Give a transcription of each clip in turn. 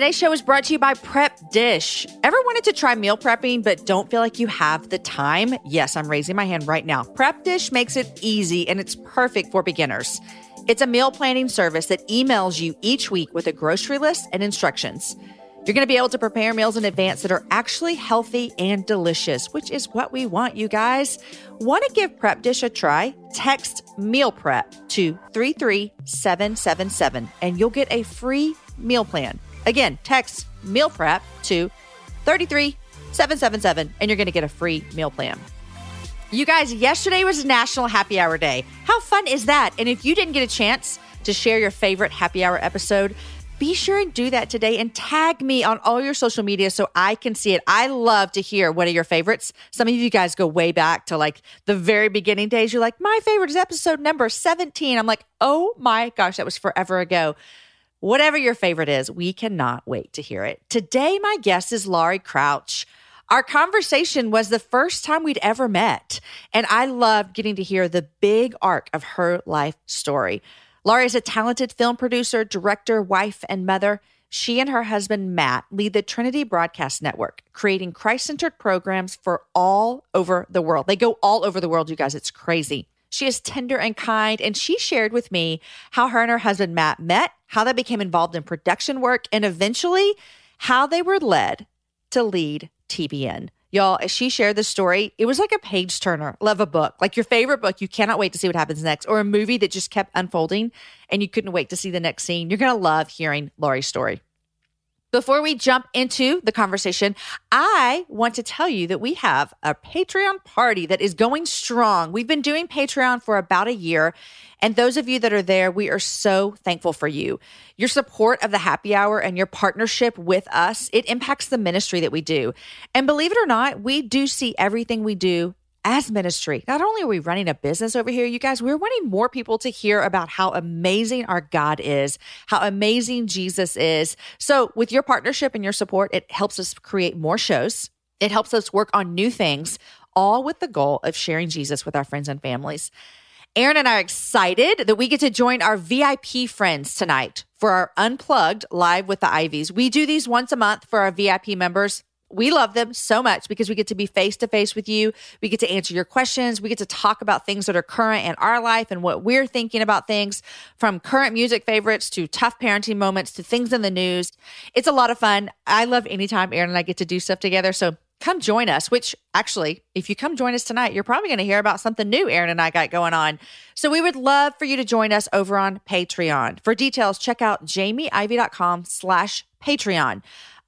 Today's show is brought to you by Prep Dish. Ever wanted to try meal prepping but don't feel like you have the time? Yes, I'm raising my hand right now. Prep Dish makes it easy and it's perfect for beginners. It's a meal planning service that emails you each week with a grocery list and instructions. You're going to be able to prepare meals in advance that are actually healthy and delicious, which is what we want, you guys. Want to give Prep Dish a try? Text meal prep to 33777 and you'll get a free meal plan. Again, text meal prep to 33777 and you're going to get a free meal plan. You guys, yesterday was National Happy Hour Day. How fun is that? And if you didn't get a chance to share your favorite happy hour episode, be sure and do that today and tag me on all your social media so I can see it. I love to hear what are your favorites. Some of you guys go way back to like the very beginning days. You're like, my favorite is episode number 17. I'm like, oh my gosh, that was forever ago. Whatever your favorite is, we cannot wait to hear it. Today, my guest is Laurie Crouch. Our conversation was the first time we'd ever met, and I loved getting to hear the big arc of her life story. Laurie is a talented film producer, director, wife, and mother. She and her husband, Matt, lead the Trinity Broadcast Network, creating Christ centered programs for all over the world. They go all over the world, you guys. It's crazy. She is tender and kind, and she shared with me how her and her husband, Matt, met, how they became involved in production work, and eventually how they were led to lead TBN. Y'all, as she shared the story, it was like a page turner. Love a book, like your favorite book. You cannot wait to see what happens next, or a movie that just kept unfolding and you couldn't wait to see the next scene. You're going to love hearing Laurie's story. Before we jump into the conversation, I want to tell you that we have a Patreon party that is going strong. We've been doing Patreon for about a year. And those of you that are there, we are so thankful for you. Your support of the happy hour and your partnership with us, it impacts the ministry that we do. And believe it or not, we do see everything we do as ministry, not only are we running a business over here, you guys, we're wanting more people to hear about how amazing our God is, how amazing Jesus is. So, with your partnership and your support, it helps us create more shows. It helps us work on new things, all with the goal of sharing Jesus with our friends and families. Aaron and I are excited that we get to join our VIP friends tonight for our Unplugged live with the Iveys. We do these once a month for our VIP members we love them so much because we get to be face to face with you. We get to answer your questions. We get to talk about things that are current in our life and what we're thinking about things from current music favorites to tough parenting moments to things in the news. It's a lot of fun. I love anytime Aaron and I get to do stuff together. So come join us, which actually, if you come join us tonight, you're probably going to hear about something new Aaron and I got going on. So we would love for you to join us over on Patreon. For details, check out jamieivey.com slash Patreon.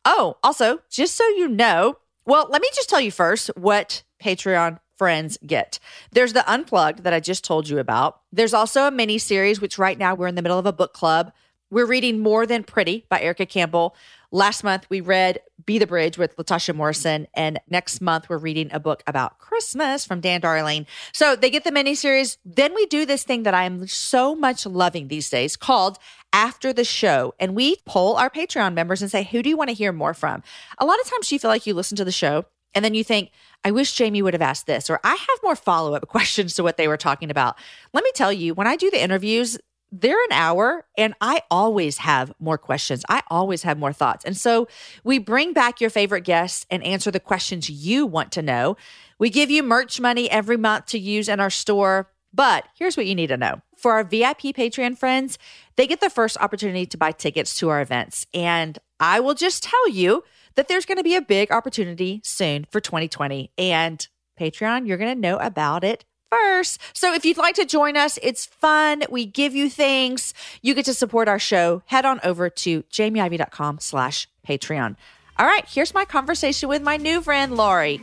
Oh, also, just so you know, well, let me just tell you first what Patreon friends get. There's the Unplugged that I just told you about. There's also a mini series, which right now we're in the middle of a book club. We're reading More Than Pretty by Erica Campbell. Last month, we read Be the Bridge with Latasha Morrison. And next month, we're reading a book about Christmas from Dan Darling. So they get the miniseries. Then we do this thing that I am so much loving these days called After the Show. And we poll our Patreon members and say, who do you want to hear more from? A lot of times you feel like you listen to the show and then you think, I wish Jamie would have asked this, or I have more follow up questions to what they were talking about. Let me tell you, when I do the interviews, they're an hour and I always have more questions. I always have more thoughts. And so we bring back your favorite guests and answer the questions you want to know. We give you merch money every month to use in our store. But here's what you need to know for our VIP Patreon friends, they get the first opportunity to buy tickets to our events. And I will just tell you that there's going to be a big opportunity soon for 2020. And Patreon, you're going to know about it first. So if you'd like to join us, it's fun. We give you things. You get to support our show. Head on over to jamieivey.com slash Patreon. All right, here's my conversation with my new friend, Laurie.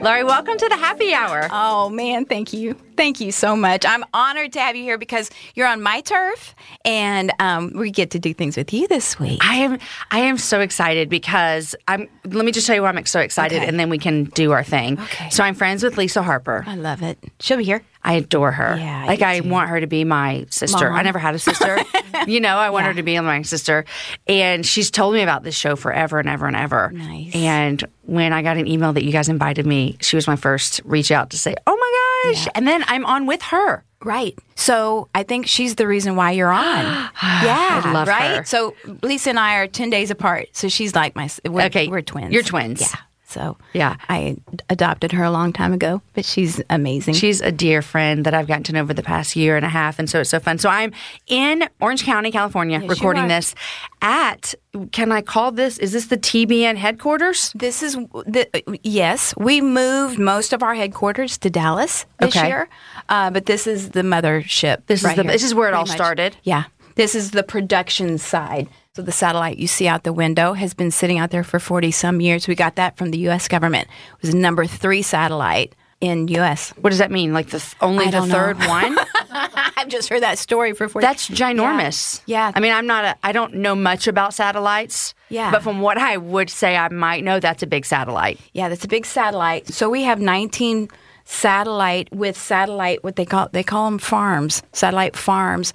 Laurie, welcome to the happy hour. Oh man, thank you, thank you so much. I'm honored to have you here because you're on my turf, and um, we get to do things with you this week. I am I am so excited because I'm let me just tell you why I'm so excited Okay. and then we can do our thing. Okay. So I'm friends with Lisa Harper. I love it. She'll be here. I adore her. Yeah, like I too. want her to be my sister. Mom. I never had a sister. you know, I want her to be my sister. And she's told me about this show forever and ever and ever. Nice. And when I got an email that you guys invited me, she was my first reach out to say, "Oh my gosh!" Yeah. And then I'm on with her. Right. So I think she's the reason why you're on. yeah. I love right? her. So Lisa and I are 10 days apart. So she's like my, we're, Okay, we're twins. you're twins. Yeah. So Yeah. I adopted her a long time ago, but she's amazing. She's a dear friend that I've gotten to know over the past year and a half, and so it's so fun. So I'm in Orange County, California, Yes, recording this at. Can I call this? Is this the TBN headquarters? This is the yes. We moved most of our headquarters to Dallas this Okay. year, uh, but this is the mothership. This is the- here, this is where it all much. started? Yeah, this is the production side. So the satellite you see out the window has been sitting out there for forty some years. We got that from the U.S. government. It was number three satellite in U.S. What does that mean? Like the th- only the don't know. third one? I've just heard that story for forty. That's ginormous. Yeah. I mean, I'm not. A, I don't know much about satellites. Yeah. But from what I would say, I might know that's a big satellite. Yeah, that's a big satellite. So we have 19 satellite with satellite what they call they call them farms, satellite farms.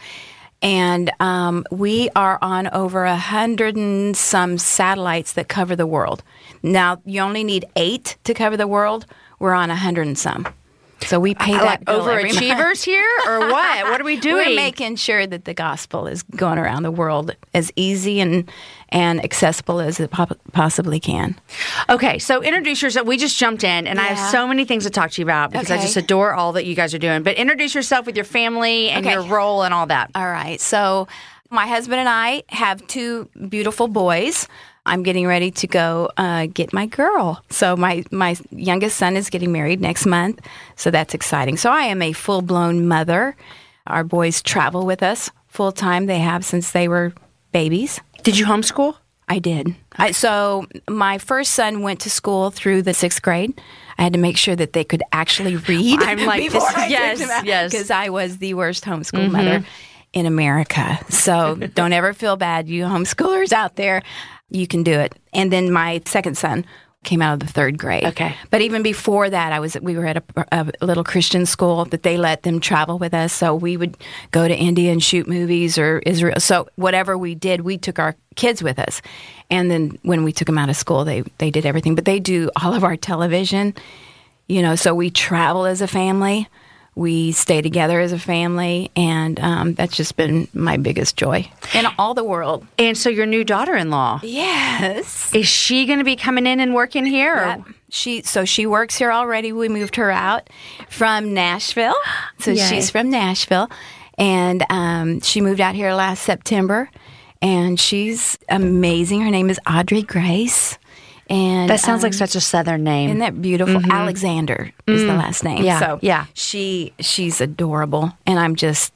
And um, we are on over a hundred and some satellites that cover the world. Now you only need eight to cover the world. We're on a hundred and some. So we pay that like bill every month. overachievers here, or what? What are we doing? We're making sure that the gospel is going around the world as easy and and accessible as it possibly can. Okay, so introduce yourself. We just jumped in, and I have so many things to talk to you about because I just adore all that you guys are doing. But introduce yourself with your family and Okay. your role and all that. All right. So, my husband and I have two beautiful boys. I'm getting ready to go uh, get my girl. So my my youngest son is getting married next month, so that's exciting. So I am a full blown mother. Our boys travel with us full time. They have since they were babies. Did you homeschool? I did. I, so my first son went to school through the sixth grade. I had to make sure that they could actually read. I'm like, this- yes, yes. because I was the worst homeschool mother in America. So don't ever feel bad, you homeschoolers out there. You can do it. And then my second son came out of the third grade. Okay. But even before that, I was we were at a, a little Christian school that they let them travel with us. So we would go to India and shoot movies or Israel. So whatever we did, we took our kids with us. And then when we took them out of school, they they did everything. But they do all of our television. You know, so we travel as a family. We stay together as a family, and um, that's just been my biggest joy in all the world. And so your new daughter-in-law Yes, is she going to be coming in and working here? Yeah. She so she works here already. We moved her out from Nashville, so Yay. she's from Nashville, and um, she moved out here last September, and she's amazing. Her name is Audrey Grace, and That sounds like um, such a southern name. Isn't that beautiful? Alexander is the last name. Mm. Yeah, So yeah. she she's adorable, and I'm just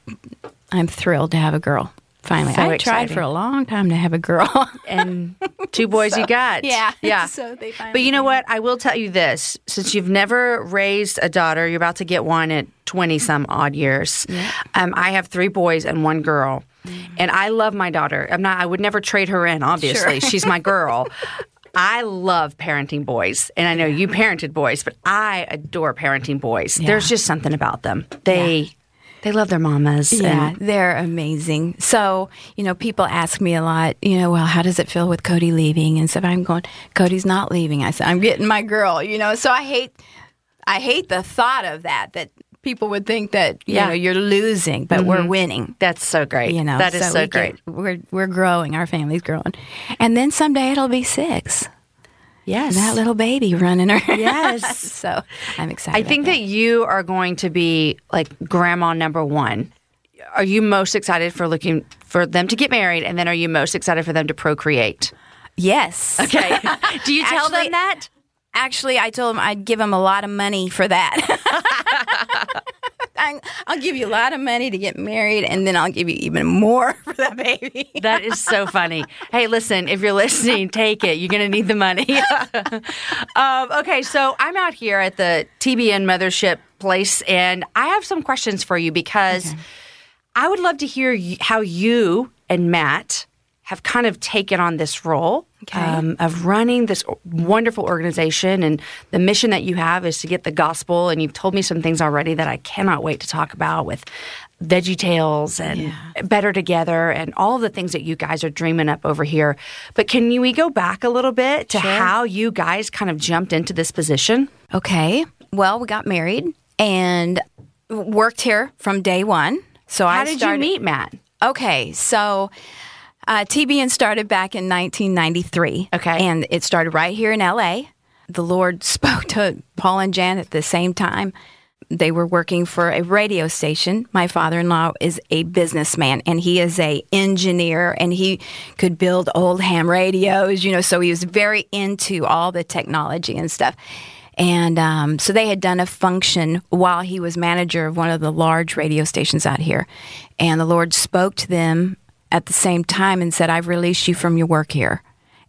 I'm thrilled to have a girl. Finally, So I tried for a long time to have a girl. and two boys you got. yeah, Yeah. So they But you know what? I will tell you this: since you've never raised a daughter, you're about to get one at twenty some odd years. Um, I have three boys and one girl, and I love my daughter. I'm not. I would never trade her in. Obviously, she's my girl. I love parenting boys, and I know you parented boys, but I adore parenting boys. There's just something about them. They they love their mamas. Yeah, and- they're amazing. So, you know, people ask me a lot, you know, well, how does it feel with Cody leaving? And so I'm going, Cody's not leaving. I said, I'm getting my girl, you know. So I hate I hate the thought of that that people would think that, you Yeah. know, you're losing, but we're mm-hmm. winning. that's so great. You know, that is so, we great. get- we're we're growing. Our family's growing, and then someday it'll be six. yes, That little baby running her. Yes. so I'm excited. I think about that you are going to be like grandma number one. Are you most excited for looking for them to get married, and then are you most excited for them to procreate? yes. Okay. Do you tell Actually- them that? Actually, I told him I'd give him a lot of money for that. I, I'll give you a lot of money to get married, and then I'll give you even more for that baby. That is so funny. Hey, listen, if you're listening, take it. You're going to need the money. um, okay, so I'm out here at the TBN Mothership place, and I have some questions for you because okay. I would love to hear how you and Matt have kind of taken on this role okay. um, of running this wonderful organization. And the mission that you have is to get the gospel. And you've told me some things already that I cannot wait to talk about with Veggie Tales and yeah. Better Together and all the things that you guys are dreaming up over here. But can we go back a little bit to sure. how you guys kind of jumped into this position? Okay. Well, we got married and worked here from day one. So how I did started, you meet Matt? Okay, so uh, TBN started back in 1993. Okay. And it started right here in LA. The Lord spoke to Paul and Jan at the same time. They were working for a radio station. My father-in-law is a businessman and he is a engineer and he could build old ham radios, you know, so he was very into all the technology and stuff. And um, so they had done a function while he was manager of one of the large radio stations out here. And the Lord spoke to them at the same time and said, I've released you from your work here.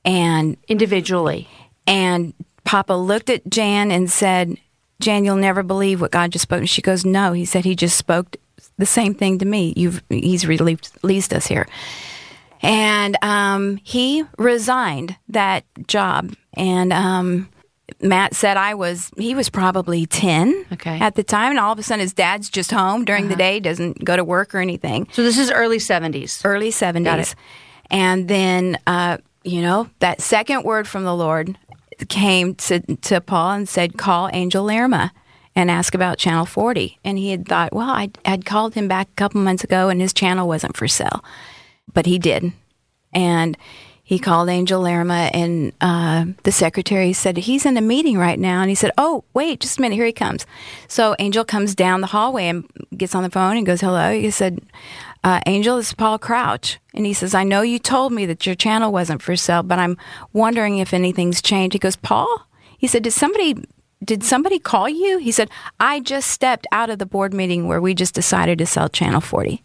And individually. And Papa looked at Jan and said, Jan, you'll never believe what God just spoke. And she goes, No. He said, He just spoke the same thing to me. You've, he's released us here. And um, he resigned that job. And um, Matt said I was he was probably 10 okay. at the time and all of a sudden his dad's just home during uh-huh. the day doesn't go to work or anything. So this is early 70s. Early 70s. And then uh, you know, that second word from the Lord came to to Paul and said call Angel Lerma and ask about channel 40 and he had thought, well, I had called him back a couple months ago and his channel wasn't for sale. But he did. And he called Angel Lerma, and uh, the secretary said, He's in a meeting right now. And he said, Oh, wait, just a minute. Here he comes. So Angel comes down the hallway and gets on the phone and goes, Hello. He said, uh, Angel, this is Paul Crouch. And he says, I know you told me that your channel wasn't for sale, but I'm wondering if anything's changed. He goes, Paul? He said, Did somebody did somebody call you? He said, I just stepped out of the board meeting where we just decided to sell Channel 40.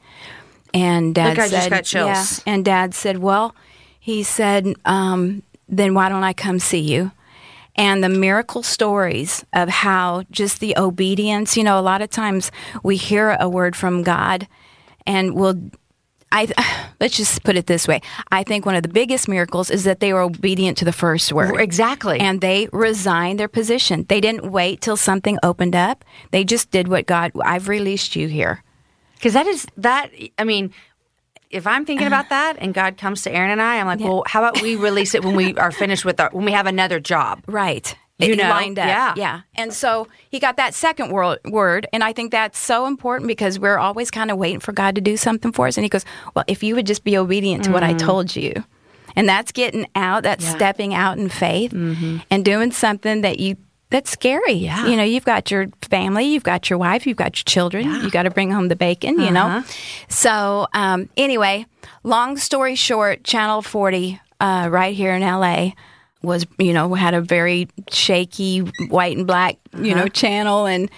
And Dad Look, said, Yeah. And Dad said, Well, he said, um, Then why don't I come see you? And the miracle stories of how just the obedience, you know, a lot of times we hear a word from God and we'll I, let's just put it this way. I think one of the biggest miracles is that they were obedient to the first word. Exactly. And they resigned their position. They didn't wait till something opened up. They just did what God, I've released you here. Because that is, that, I mean, if I'm thinking about that and God comes to Aaron and I, I'm like, yeah. well, how about we release it when we are finished with our, when we have another job? Right. You it know, lined up. Yeah. Yeah. And so he got that second word, word. And I think that's so important because we're always kind of waiting for God to do something for us. And he goes, well, if you would just be obedient to mm-hmm. what I mm-hmm. told you. And that's getting out, that's yeah. stepping out in faith mm-hmm. and doing something that you that's scary. Yeah. You know, you've got your family, you've got your wife, you've got your children, yeah. you got to bring home the bacon, uh-huh. you know. Uh-huh. So, um, anyway, long story short, Channel 40, uh, right here in LA, was, you know, had a very shaky white and black, you uh-huh. know, channel. And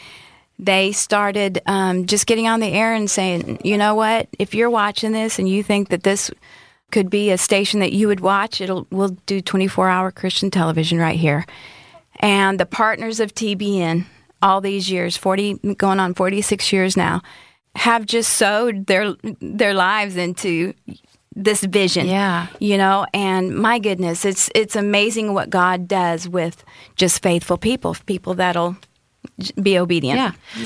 they started um, just getting on the air and saying, you know what, if you're watching this and you think that this could be a station that you would watch, it'll we'll do 24 hour Christian television right here and the partners of TBN all these years, 40 going on 46 years now, have just sowed their their lives into this vision. Yeah. You know, and my goodness, it's it's amazing what God does with just faithful people, people that'll be obedient. Yeah.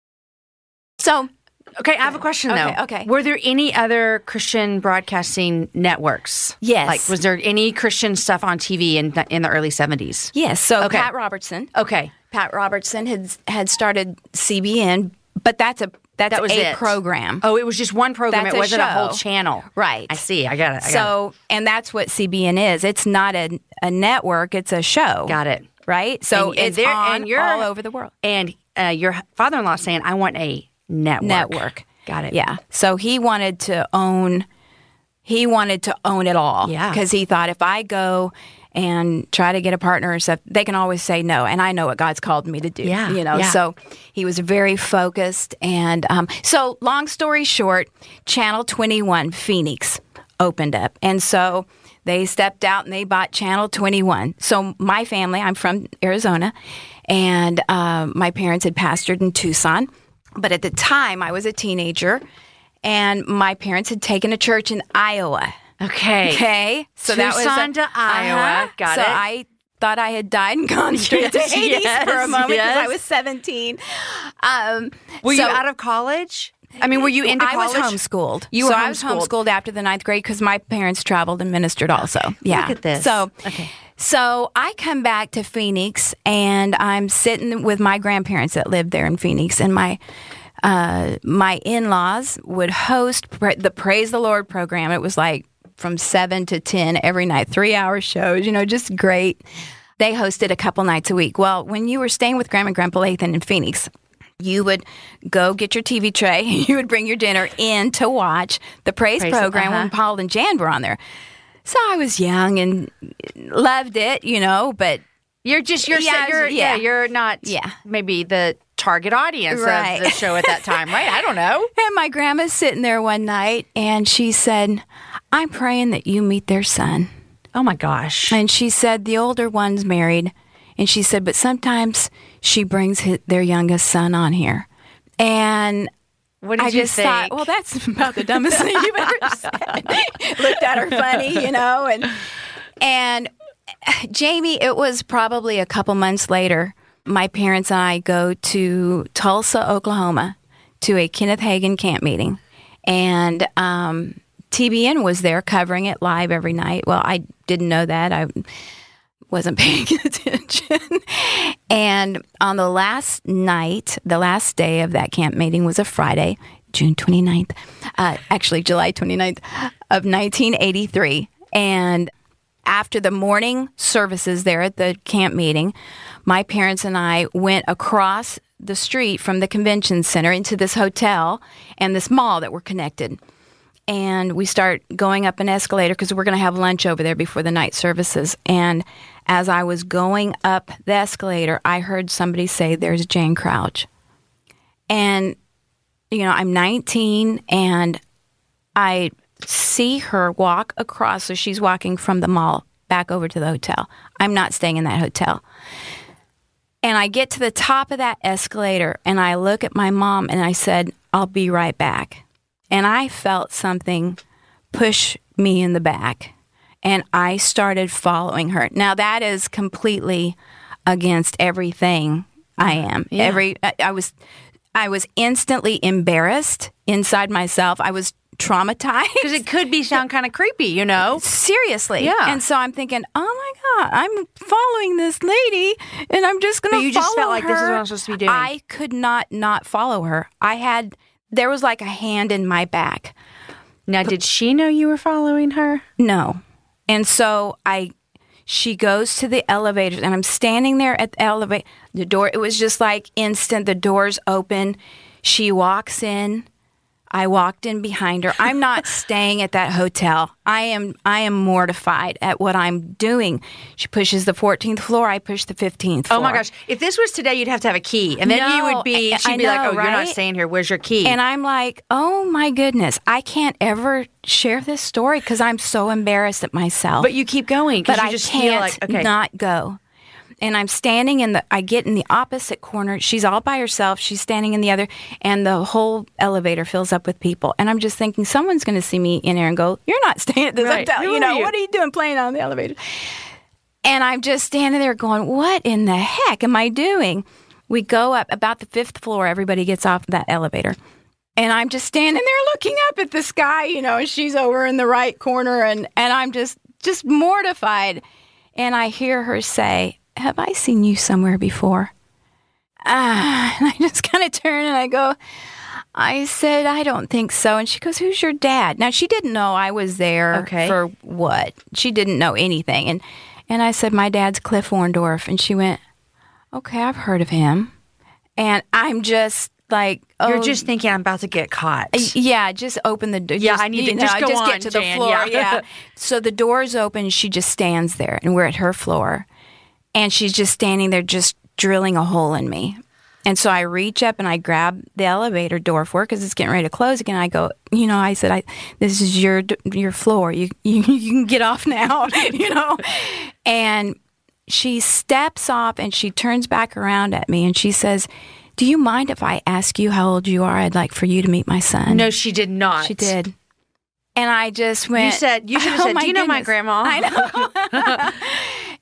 So, Okay, I have a question Okay, though. okay. Were there any other Christian broadcasting networks? Yes. Like, was there any Christian stuff on TV in the, in the early 70s? yes. So Okay. Pat Robertson. Okay. Pat Robertson had had started CBN, but that's a that's That was a it. program. Oh, it was just one program. That's it a wasn't a whole channel. Right. I see. I got it. I got it. so, and that's what CBN is. It's not a, a network, it's a show. Got it. Right? So And- and it's there- on and you're- all over the world. And uh, your father in law saying, I want a network. Network. Got it. Yeah. So he wanted to own he wanted to own it all. Yeah. Because he thought if I go and try to get a partner or stuff, they can always say no. And I know what God's called me to do. Yeah, You know, yeah. so he was very focused. And um, so, long story short, Channel 21 Phoenix opened up. And so they stepped out and they bought Channel 21. So, my family, I'm from Arizona, and um, my parents had pastored in Tucson. But at the time, I was a teenager, and my parents had taken a church in Iowa. Okay. Okay, so that was Tucson to Iowa. Got so it. I thought I had died and gone straight Yes, to Hades for a moment because I was seventeen. Um, Were so you out of college? I mean, were you into I was homeschooled. You so were I was homeschooled. homeschooled after the ninth grade because my parents traveled and ministered also. Yeah. Look at this. So Okay. So I come back to Phoenix and I'm sitting with my grandparents that lived there in Phoenix, and my uh, my in laws would host pra- the Praise the Lord program. It was like from seven to ten every night, three hour shows. You know, just great. They hosted a couple nights a week. Well, when you were staying with Grandma and Grandpa Lathan in Phoenix, you would go get your TV tray. You would bring your dinner in to watch the praise, Praise, program uh-huh. when Paul and Jan were on there. So I was young and loved it, you know, but You're just you're Yeah, you're yeah, yeah. you're not Yeah. maybe the target audience Right. of the show at that time, right? I don't know. and my grandma's sitting there one night and she said, I'm praying that you meet their son. Oh my gosh. And she said, the older one's married. And she said, but sometimes she brings his, their youngest son on here. And What did I you just think? thought, well, that's about the dumbest thing you've ever said. Looked at her funny, you know, and and Jamie, it was probably a couple months later. My parents and I go to Tulsa, Oklahoma, to a Kenneth Hagin camp meeting, and um, TBN was there covering it live every night. Well, I didn't know that. I wasn't paying attention. and on the last night, the last day of that camp meeting was a Friday, June 29th, uh, actually July 29th of 1983. And after the morning services there at the camp meeting, my parents and I went across the street from the convention center into this hotel and this mall that were connected and we start going up an escalator because we're going to have lunch over there before the night services. And as I was going up the escalator, I heard somebody say, There's Jane Crouch. And, you know, I'm 19 and I see her walk across. So she's walking from the mall back over to the hotel. I'm not staying in that hotel. And I get to the top of that escalator and I look at my mom and I said, I'll be right back. And I felt something push me in the back and I started following her. Now that is completely against everything I am. Every I, I was I was instantly embarrassed inside myself. I was traumatized Because it could be sound kind of creepy, you know? seriously. Yeah. And so I'm thinking, oh my God, I'm following this lady and I'm just going to But you just felt like this is what I'm supposed to be doing. I could not not follow her. I had, there was like a hand in my back. Now, did she know you were following her? No. And so I, she goes to the elevator and I'm standing there at the elevator. The door, it was just like instant. The doors open. She walks in. I walked in behind her. I'm not staying at that hotel. I am I am mortified at what I'm doing. She pushes the 14th floor. I push the 15th floor. Oh my gosh. If this was today, you'd have to have a key. And then you would be, she'd I be like, know, oh, you're not staying here. Where's your key? And I'm like, oh my goodness, I can't ever share this story because I'm so embarrassed at myself. but you keep going because but I just can't feel like, okay. not go. And I'm standing in the. I get in the opposite corner. She's all by herself. She's standing in the other, and the whole elevator fills up with people. And I'm just thinking, someone's going to see me in there and go, "You're not staying at this Right. hotel. Who You know you?" what are you doing playing on the elevator?" And I'm just standing there going, "What in the heck am I doing?" We go up about the fifth floor. Everybody gets off that elevator. And I'm just standing there looking up at the sky, you know, and she's over in the right corner and, and I'm just just mortified. And I hear her say, Have I seen you somewhere before? Ah, and I just kind of turn and I go, I said, I don't think so. And she goes, Who's your dad? Now she didn't know I was there Okay. for what? She didn't know anything. And and I said, My dad's Cliff Orndorff. And she went, Okay, I've heard of him. And I'm just like, oh, You're just thinking I'm about to get caught. yeah, just open the door. Yeah, just, I need you to- know, just go just on, get to the Jan, floor. yeah. Yeah. So the door's open. She just stands there, and we're at her floor, and she's just standing there, just drilling a hole in me. And so I reach up and I grab the elevator door for her because it's getting ready to close again. I go, you know, I said, I this is your your floor. You you, you can get off now, you know. And she steps off and she turns back around at me and she says, "Do you mind if I ask you how old you are? I'd like for you to meet my son." no, she did not. She did. And I just went. You said, you should have "Oh, said, do you know my grandma? I know.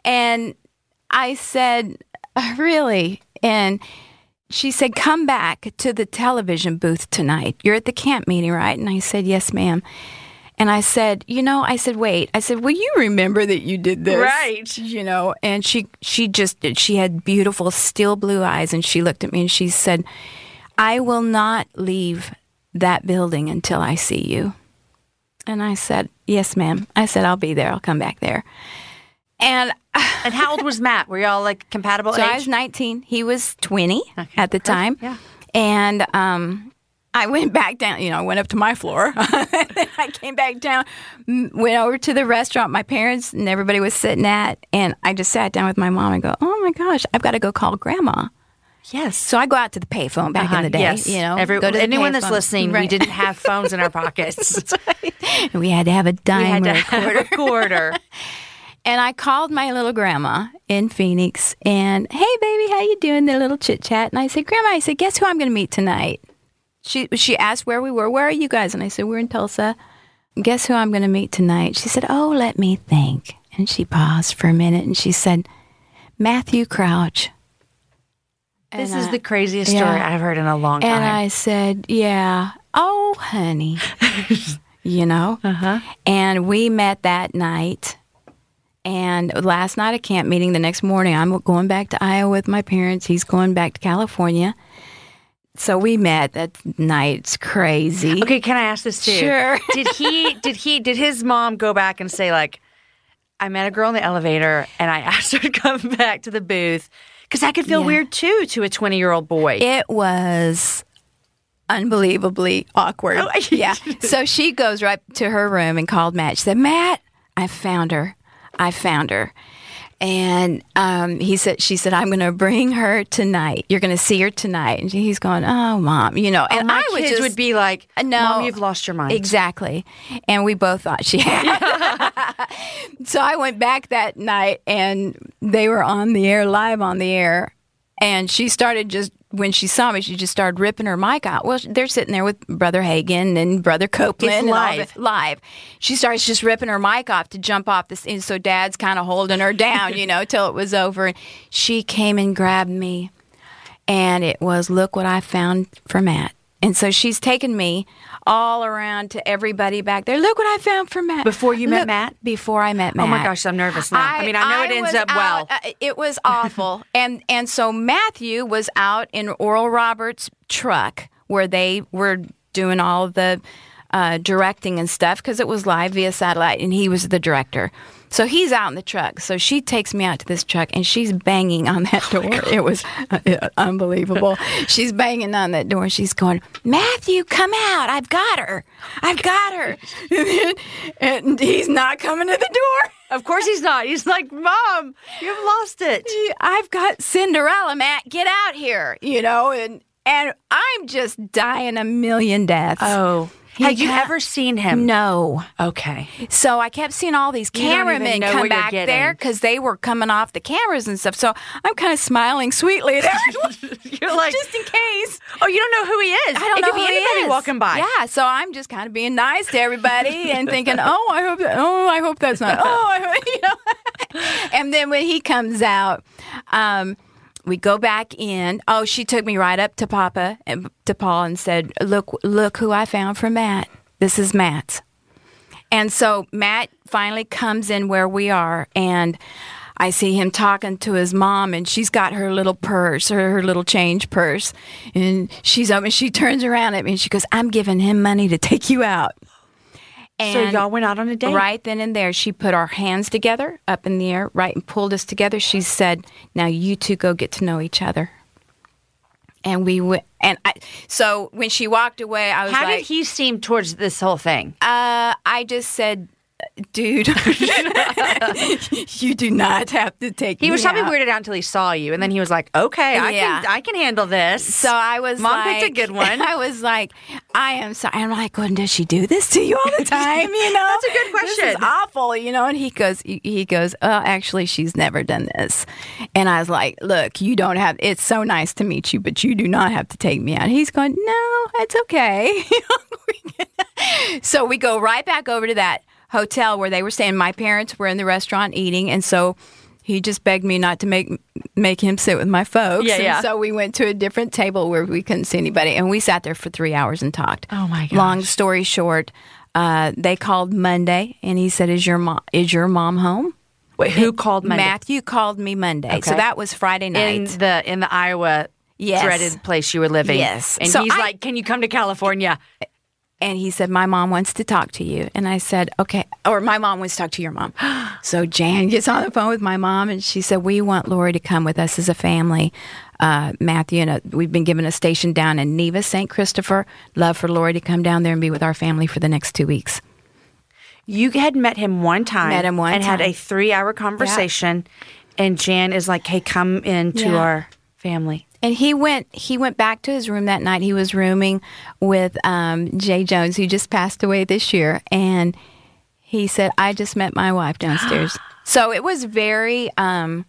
and I said, "Uh, really? And she said, come back to the television booth tonight. You're at the camp meeting, right? And I said, yes, ma'am. And I said, you know, I said, wait. I said, will you remember that you did this? Right. You know, and she she just she had beautiful steel blue eyes and she looked at me and she said, I will not leave that building until I see you. And I said, Yes, ma'am. I said, I'll be there. I'll come back there. And And how old was Matt? Were y'all like compatible so age? I was 19. He was 20 at the time. yeah. And um, I went back down, you know, I went up to my floor. and I came back down, went over to the restaurant my parents and everybody was sitting at. And I just sat down with my mom and go, Oh my gosh, I've got to go call grandma. yes. So I go out to the payphone back in the day. Uh-huh. Yes. You know, Every, go to the anyone that's listening, we didn't have phones in our pockets. And we had to have a we dime had or to a quarter. have a quarter. And I called my little grandma in Phoenix and, hey, baby, how you doing? The little chit chat. And I said, Grandma, I said, guess who I'm going to meet tonight? She, she asked where we were. Where are you guys? And I said, we're in Tulsa. Guess who I'm going to meet tonight? She said, oh, let me think. And she paused for a minute and she said, Matthew Crouch. This And is I- the craziest yeah. story I've heard in a long time. And I said, Yeah. Oh, honey. you know? uh-huh. And we met that night. And last night at camp meeting, the next morning, I'm going back to Iowa with my parents. He's going back to California. So we met that night. It's crazy. Okay, can I ask this too? Sure. did he did he did his mom go back and say like I met a girl in the elevator and I asked her to come back to the booth cuz that could feel Yeah. weird too to a 20-year-old boy. It was unbelievably awkward. Oh, yeah. So she goes right to her room and called Matt. She said, Matt, I found her. I found her. And um, he said, she said, I'm going to bring her tonight. You're going to see her tonight. And he's going, oh, mom, you know. And my I was kids just, would be like, Uh, no, Mom, you've lost your mind. Exactly. And we both thought she had. so I went back that night and they were on the air, live on the air. And she started just, when she saw me, she just started ripping her mic out. Well, they're sitting there with Brother Hagin and Brother Copeland. It's and live. live. She starts just ripping her mic off to jump off the scene. So dad's kind of holding her down, you know, till it was over. And she came and grabbed me and it was look what I found for Matt. And so she's taken me all around to everybody back there. Look what I found for Matt. Before you met Look- Matt? Before I met Matt. Oh my gosh, I'm nervous now. I mean, I know it ends up well. uh, it was awful, and and so Matthew was out in Oral Roberts' truck where they were doing all the uh, directing and stuff because it was live via satellite, and he was the director. So he's out in the truck. So she takes me out to this truck, and she's banging on that door. it was uh, unbelievable. she's banging on that door. And she's going, Matthew, come out! I've got her! I've got her! and he's not coming to the door. Of course he's not. He's like, Mom, you've lost it. I've got Cinderella, Matt. Get out here, you know, and and I'm just dying a million deaths. Oh. He Had you ever seen him? No. Okay. So I kept seeing all these You don't even cameramen come back there because they were coming off the cameras and stuff. So I'm kind of smiling sweetly at everyone, You're like, just in case. oh, you don't know who he is. I don't it know could be who he anybody is. walking by. Yeah, so I'm just kind of being nice to everybody and thinking, oh, I hope, that, oh, I hope that's not, oh, I hope, you know. and then when he comes out, um, we go back in. Oh, she took me right up to Papa and to Paul and said, "Look, look who I found for Matt. This is Matt." And so Matt finally comes in where we are, and I see him talking to his mom, and she's got her little purse, her, her little change purse, and she's and she turns around at me, and she goes, "I'm giving him money to take you out." And So y'all went out on a date. Right then and there, she put our hands together up in the air, right, and pulled us together. She said, "Now you two go get to know each other." And we went, and I, so when she walked away, I was How like, did he seem towards this whole thing? uh, I just said, dude, you do not have to take He was probably out." weirded out until he saw you, and then he was like, "Okay, I Yeah. can, I can handle this." So I was Mom like, picked a good one. I was like, I am sorry. I'm like, "When does she do this to you all the time? You know, That's a good question. This is awful, you know. And he goes, he he goes, oh, actually, she's never done this. And I was like, look, you don't have. It's so nice to meet you, but you do not have to take me out. He's going, no, it's okay. so we go right back over to that hotel where they were staying. My parents were in the restaurant eating, and so he just begged me not to make make him sit with my folks. Yeah, And. So we went to a different table where we couldn't see anybody, and we sat there for three hours and talked. Oh, my gosh. Long story short, uh, they called Monday, and he said, "Is your mom is your mom home?" Wait, who called Monday? Matthew called me Monday, so that was Friday night in the in the Iowa Yes. dreaded place you were living. Yes. and So he's I- like, "Can you come to California?" And he said, "My mom wants to talk to you." And I said, "Okay." Or my mom wants to talk to your mom. so Jan gets on the phone with my mom, and she said, "We want Laurie to come with us as a family." Uh, Matthew and uh, we've been given a station down in Nevis, St. Christopher. Love for Laurie to come down there and be with our family for the next two weeks. You had met him one time. Met him one and had a three hour conversation. And Jan is like, "Hey, come into Yeah. our family." And he went. He went back to his room that night. He was rooming with um, Jay Jones, who just passed away this year, and he said, "I just met my wife downstairs." so it was very. Um,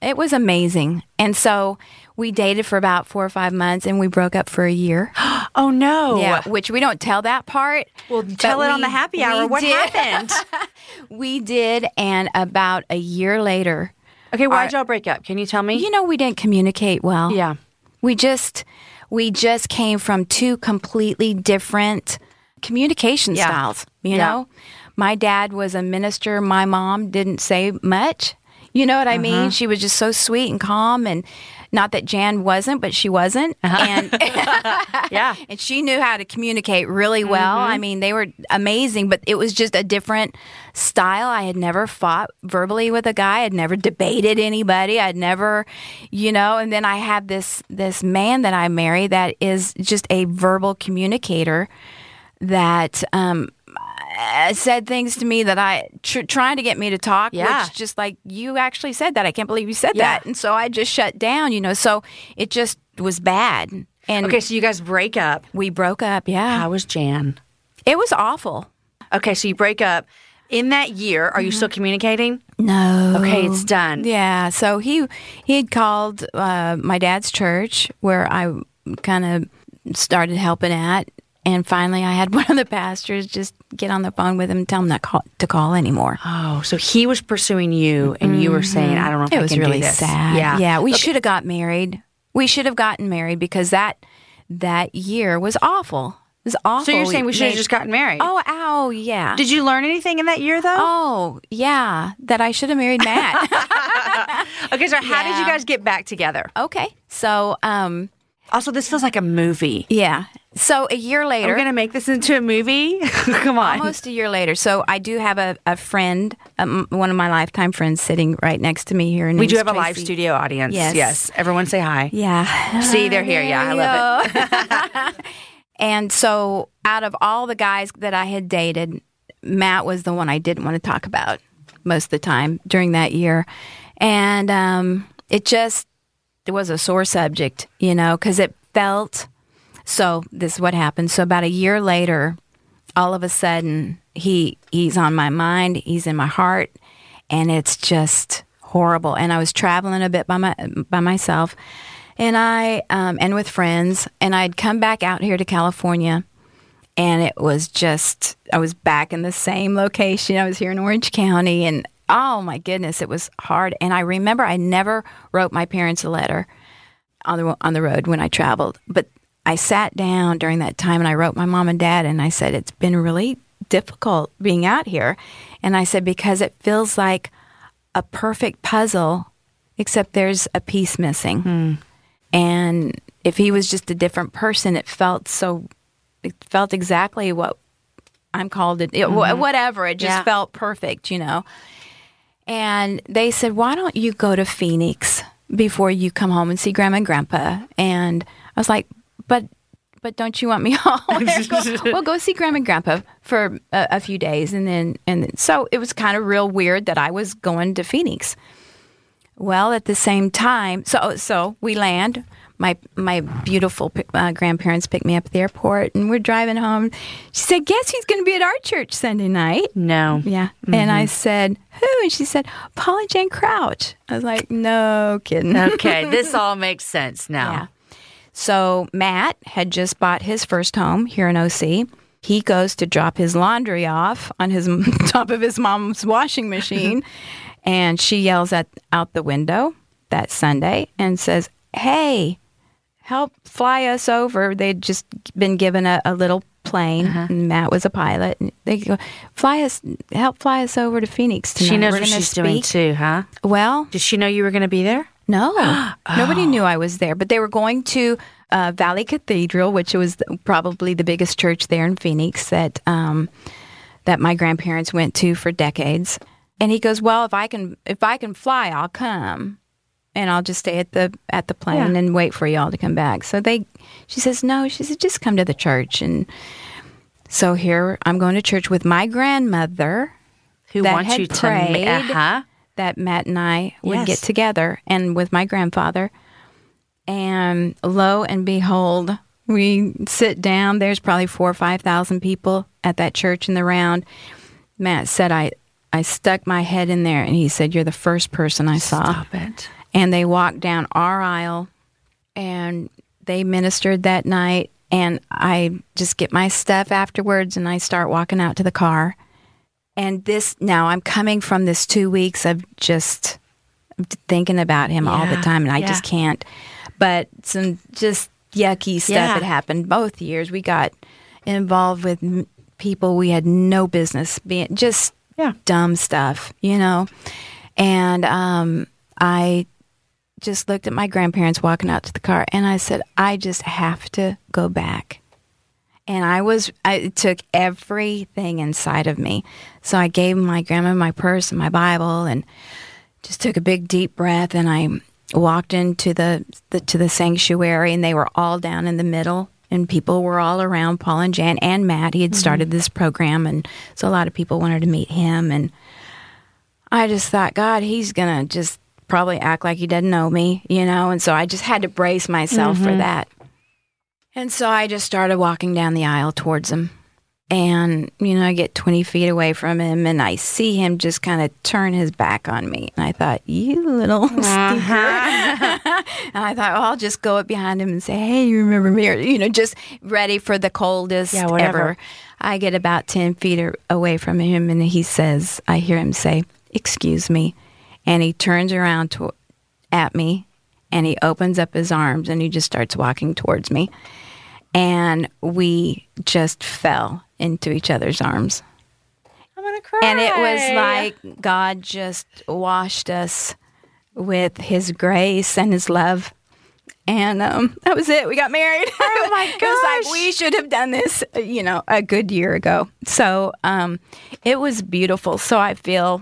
it was amazing, and so we dated for about four or five months, and we broke up for a year. Oh no! Yeah, which we don't tell that part. Well, tell it on the happy hour. What did. happened? We did, and about a year later, okay, why'd y'all break up? Can you tell me? you know, we didn't communicate well. yeah. We just we just came from two completely different communication Yeah. styles, you Yeah. know? My dad was a minister, my mom didn't say much. You know what I Uh-huh. mean? She was just so sweet and calm and not that Jan wasn't, but she wasn't. And Yeah. and she knew how to communicate really well. I mean, they were amazing, but it was just a different style. I had never fought verbally with a guy. I'd never debated anybody. I'd never, you know. And then I have this this man that I marry that is just a verbal communicator. That um, uh, said things to me that I tr- trying to get me to talk. Yeah. which just like you actually said that. I can't believe you said Yeah. that. And so I just shut down. You know, so it just was bad. And Okay, so you guys break up. we broke up. Yeah, How was Jan? it was awful. Okay, so you break up. In that year, are you still communicating? No. Okay, it's done. Yeah. So he he had called uh, my dad's church where I kind of started helping at, and finally I had one of the pastors just get on the phone with him and tell him not call, to call anymore. Oh, so he was pursuing you, and you were saying, "I don't know if It I was can really do this." sad. Yeah, Yeah. We should have got married. We should have gotten married because that that year was awful. It was awful. So you're saying we should have just gotten married? Oh, ow, yeah. Did you learn anything in that year, though? Oh, yeah. That I should have married Matt. Okay, so how did you guys get back together? okay. So, um, Also, this feels like a movie. yeah. So a year later, We're gonna make this into a movie. Come on. almost a year later. So I do have a, a friend, um, one of my lifetime friends, sitting right next to me here. we do have a live studio audience. Yes. Yes. Everyone say hi. Yeah. See, they're here. Yeah, I love it. And so, out of all the guys that I had dated, Matt was the one I didn't want to talk about most of the time during that year. And um, it just it was a sore subject, you know, because it felt so. This is what happened. So, about a year later, all of a sudden, he he's on my mind, he's in my heart, and it's just horrible. And I was traveling a bit by my by myself, and I um, and with friends, and I'd come back out here to California, and it was just I was back in the same location. I was here in Orange County, and oh my goodness, it was hard. And I remember I never wrote my parents a letter on the on the road when I traveled, but I sat down during that time and I wrote my mom and dad and I said it's been really difficult being out here, and I said because it feels like a perfect puzzle, except there's a piece missing. And if he was just a different person, it felt so. It felt exactly what I'm called it. it wha- Whatever. It just Yeah. felt perfect, you know. And they said, "Why don't you go to Phoenix before you come home and see Grandma and Grandpa?" And I was like, "But." But don't you want me home? well, go see Grandma and Grandpa for a, a few days, and then and then, so it was kind of real weird that I was going to Phoenix. Well, at the same time, so so we land. My my beautiful uh, grandparents pick me up at the airport, and we're driving home. She said, "Guess who's going to be at our church Sunday night?" No. Yeah, and I said, "Who?" And she said, "Paul and Jan Crouch." I was like, "No kidding." Okay, this all makes sense now. Yeah. So Matt had just bought his first home here in OC. He goes to drop his laundry off on his top of his mom's washing machine, and she yells at out the window that Sunday and says, "Hey, help fly us over." They'd just been given a, a little plane, and Matt was a pilot. And they go, "Fly us, help fly us over to Phoenix tonight." She knows We're what she's doing too, huh? Well, Did she know you were going to be there? no, nobody knew I was there. But they were going to uh, Valley Cathedral, which was the, probably the biggest church there in Phoenix that um, that my grandparents went to for decades. And he goes, "Well, if I can, if I can fly, I'll come, and I'll just stay at the at the plane Yeah. and wait for y'all to come back." So they, she says, "No," she said, "Just come to the church." And so here I'm going to church with my grandmother Who wants you to? prayed. Uh huh. that Matt and I would Yes. get together and with my grandfather. And lo and behold, we sit down. There's probably four or 5,000 people at that church in the round. Matt said, I, I stuck my head in there and he said, You're the first person I saw. Stop it. And they walked down our aisle and they ministered that night. And I just get my stuff afterwards and I start walking out to the car. And this now I'm coming from this two weeks of just thinking about him all the time and I yeah. just can't. But some just yucky stuff Yeah. had happened both years. We got involved with people we had no business being just Yeah. dumb stuff, you know. And um, I just looked at my grandparents walking out to the car and I said, I just have to go back. And I was, I, took everything inside of me. So I gave my grandma my purse and my Bible and just took a big deep breath and I walked into the, the to the sanctuary and they were all down in the middle and people were all around Paul and Jan and Matt. He had mm-hmm. started this program, and so a lot of people wanted to meet him. And I just thought, God, he's gonna just probably act like he doesn't know me, you know. And so I just had to brace myself for mm-hmm. that. And so I just started walking down the aisle towards him. And, you know, I get 20 feet away from him and I see him just kind of turn his back on me. And I thought, you little stinker. Uh-huh. and I thought, well, I'll just go up behind him and say, hey, you remember me? Or, you know, just ready for the coldest Yeah, ever. I get about 10 feet away from him and he says, I hear him say, excuse me. And he turns around to, at me and he opens up his arms and he just starts walking towards me. And we just fell into each other's arms. I'm gonna cry. And it was like God just washed us with his grace and his love. And um, that was it. We got married. Oh my gosh. it was like we should have done this, you know, a good year ago. So um, it was beautiful. So I feel,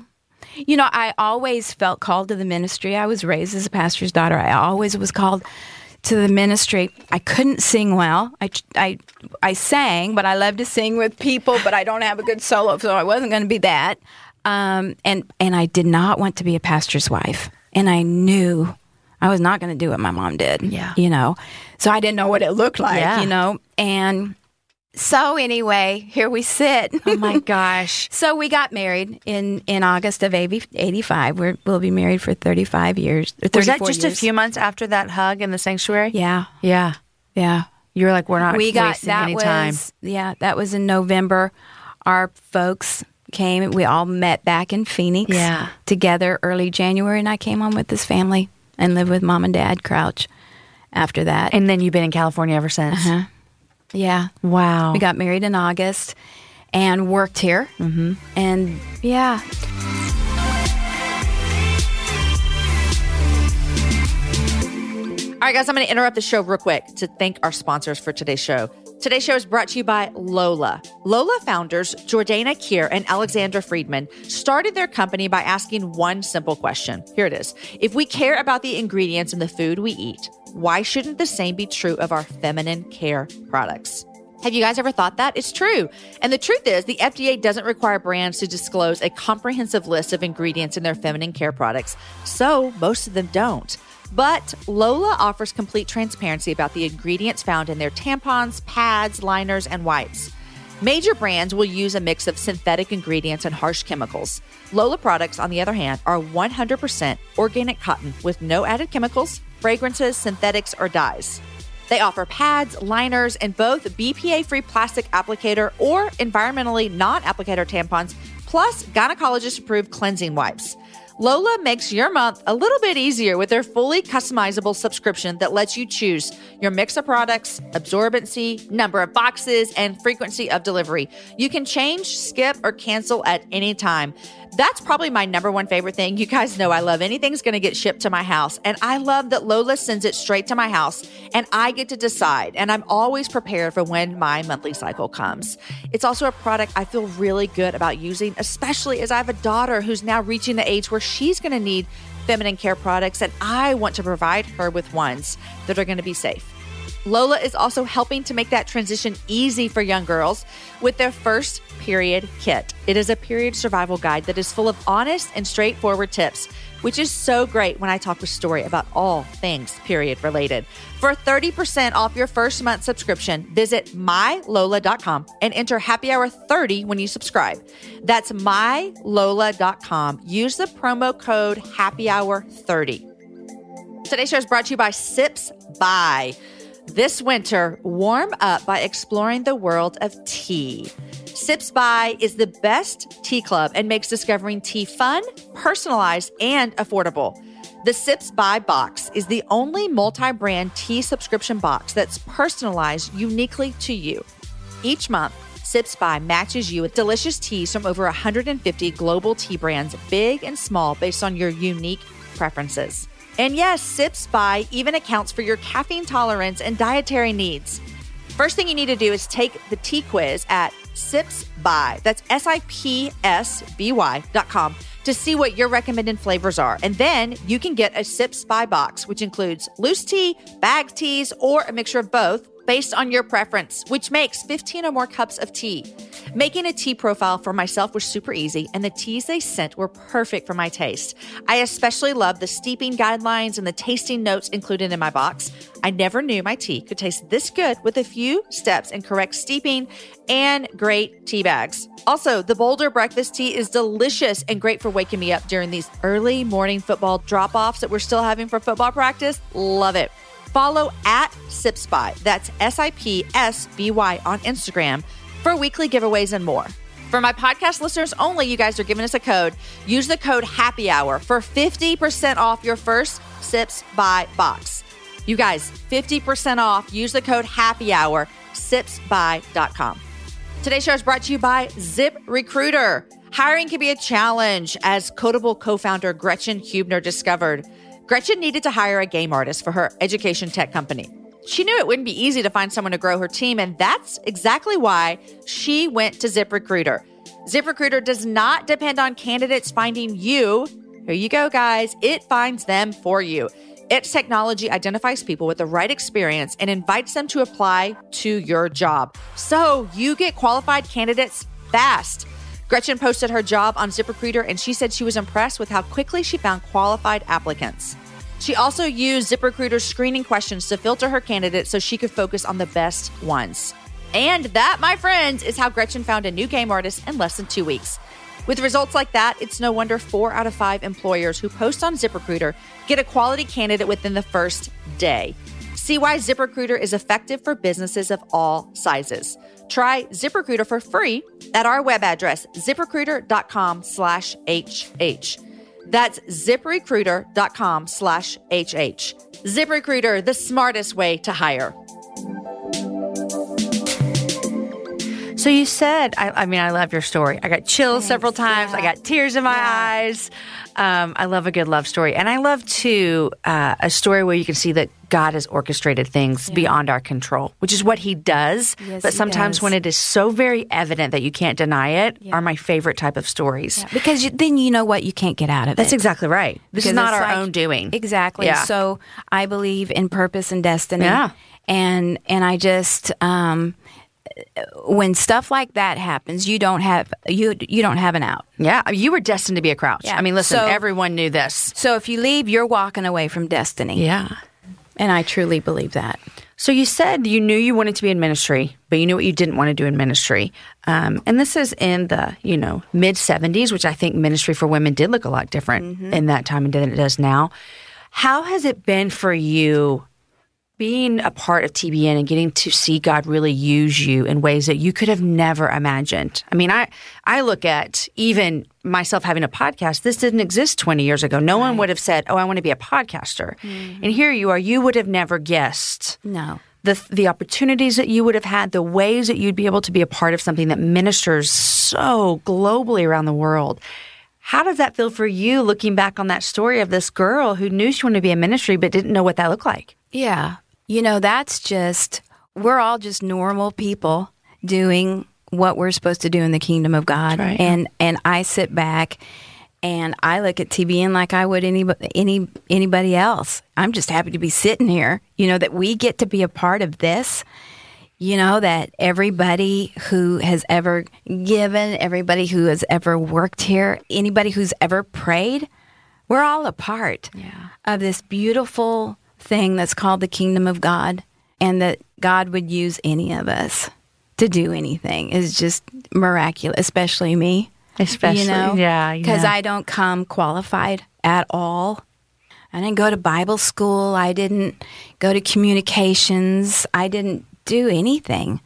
you know, I always felt called to the ministry. I was raised as a pastor's daughter. I always was called to the ministry. I couldn't sing well. I, I, I sang, but I love to sing with people, but I don't have a good solo, so I wasn't going to be that. Um, and, and I did not want to be a pastor's wife. And I knew I was not going to do what my mom did. Yeah. You know, so I didn't know what it looked like, Yeah. you know. And so anyway, here we sit. Oh my gosh. So we got married in, in August of 80, 85. We're, we'll be married for 35 years. Was that 34 just a few months after that hug in the sanctuary? Yeah. Yeah. Yeah. You were like, we're not we got wasting that any was time. yeah that was in November. Our folks came. We all met back in Phoenix. Yeah. together early January, and I came home with this family and lived with mom and dad Crouch. After that, And then you've been in California ever since. Uh-huh. Yeah, Wow. we got married in August and worked here. Mm-hmm. And yeah, All right, guys, I'm going to interrupt the show real quick to thank our sponsors for today's show. Today's show is brought to you by Lola. Lola founders Jordana Kier and Alexandra Friedman started their company by asking one simple question. Here it is If we care about the ingredients in the food we eat, why shouldn't the same be true of our feminine care products? Have you guys ever thought that? It's true. And the truth is, the FDA doesn't require brands to disclose a comprehensive list of ingredients in their feminine care products, so most of them don't. But Lola offers complete transparency about the ingredients found in their tampons, pads, liners, and wipes. Major brands will use a mix of synthetic ingredients and harsh chemicals. Lola products, on the other hand, are 100% organic cotton with no added chemicals, fragrances, synthetics, or dyes. They offer pads, liners, and both BPA free plastic applicator or environmentally non applicator tampons, plus gynecologist approved cleansing wipes. Lola makes your month a little bit easier with their fully customizable subscription that lets you choose your mix of products, absorbency, number of boxes, and frequency of delivery. You can change, skip, or cancel at any time. That's probably my number one favorite thing. You guys know I love anything's going to get shipped to my house. And I love that Lola sends it straight to my house and I get to decide. And I'm always prepared for when my monthly cycle comes. It's also a product I feel really good about using, especially as I have a daughter who's now reaching the age where she's going to need feminine care products. And I want to provide her with ones that are going to be safe. Lola is also helping to make that transition easy for young girls with their first period kit. It is a period survival guide that is full of honest and straightforward tips, which is so great when I talk with Story about all things period related. For 30% off your first month subscription, visit mylola.com and enter happy hour 30 when you subscribe. That's mylola.com. Use the promo code happy hour 30. Today's show is brought to you by Sips By. This winter, warm up by exploring the world of tea. Sips By is the best tea club and makes discovering tea fun, personalized, and affordable. The Sips By box is the only multi brand tea subscription box that's personalized uniquely to you. Each month, Sips By matches you with delicious teas from over 150 global tea brands, big and small, based on your unique preferences. And yes, Sips By even accounts for your caffeine tolerance and dietary needs. First thing you need to do is take the tea quiz at Sips By. That's S I P S B Y dot com to see what your recommended flavors are. And then you can get a Sips By box, which includes loose tea, bag teas, or a mixture of both based on your preference, which makes 15 or more cups of tea. Making a tea profile for myself was super easy, and the teas they sent were perfect for my taste. I especially love the steeping guidelines and the tasting notes included in my box. I never knew my tea could taste this good with a few steps and correct steeping and great tea bags. Also, the Boulder breakfast tea is delicious and great for waking me up during these early morning football drop offs that we're still having for football practice. Love it. Follow at SipSby, that's S I P S B Y on Instagram for weekly giveaways and more. For my podcast listeners only, you guys are giving us a code. Use the code Happy Hour for 50% off your first Sips by box. You guys, 50% off. Use the code Happy Hour, sipsby.com. Today's show is brought to you by Zip Recruiter. Hiring can be a challenge, as Kodable co founder Gretchen Huebner discovered. Gretchen needed to hire a game artist for her education tech company. She knew it wouldn't be easy to find someone to grow her team, and that's exactly why she went to ZipRecruiter. ZipRecruiter does not depend on candidates finding you. Here you go, guys. It finds them for you. Its technology identifies people with the right experience and invites them to apply to your job. So you get qualified candidates fast. Gretchen posted her job on ZipRecruiter and she said she was impressed with how quickly she found qualified applicants. She also used ZipRecruiter's screening questions to filter her candidates so she could focus on the best ones. And that, my friends, is how Gretchen found a new game artist in less than two weeks. With results like that, it's no wonder four out of five employers who post on ZipRecruiter get a quality candidate within the first day. See why ZipRecruiter is effective for businesses of all sizes. Try ZipRecruiter for free at our web address, ziprecruiter.com slash HH. That's ziprecruiter.com slash HH. ZipRecruiter, the smartest way to hire. So you said, I, I, mean, I love your story. I got chills Thanks, several times. Yeah. I got tears in my yeah. eyes. Um, I love a good love story. And I love, too, uh, a story where you can see that God has orchestrated things yeah. beyond our control, which is what He does. Yes, but sometimes when it is so very evident that you can't deny it, are my favorite type of stories. Because you, then you know what you can't get out of That's it. That's exactly right. This because is not our like, own doing. Exactly. So I believe in purpose and destiny. Yeah. And, and I just, um, when stuff like that happens, you don't have you you don't have an out. Yeah, you were destined to be a crouch. Yeah. I mean, listen, so, everyone knew this. So if you leave, you're walking away from destiny. Yeah, and I truly believe that. So you said you knew you wanted to be in ministry, but you knew what you didn't want to do in ministry. Um, and this is in the you know mid '70s, which I think ministry for women did look a lot different mm-hmm. in that time and than it does now. How has it been for you being a part of TBN and getting to see God really use you in ways that you could have never imagined. I mean, I I look at even myself having a podcast. This didn't exist 20 years ago. No right. one would have said, "Oh, I want to be a podcaster." Mm-hmm. And here you are. You would have never guessed. No. The, the opportunities that you would have had, the ways that you'd be able to be a part of something that ministers so globally around the world. How does that feel for you looking back on that story of this girl who knew she wanted to be in ministry but didn't know what that looked like? Yeah. You know, that's just, we're all just normal people doing what we're supposed to do in the kingdom of God. Right. And, and I sit back and I look at TBN like I would any, any, anybody else. I'm just happy to be sitting here, you know, that we get to be a part of this. You know, that everybody who has ever given, everybody who has ever worked here, anybody who's ever prayed, we're all a part yeah. of this beautiful thing that's called the kingdom of God and that God would use any of us to do anything is just miraculous, especially me. Especially, you know? yeah, because yeah. I don't come qualified at all. I didn't go to Bible school. I didn't go to communications. I didn't do anything.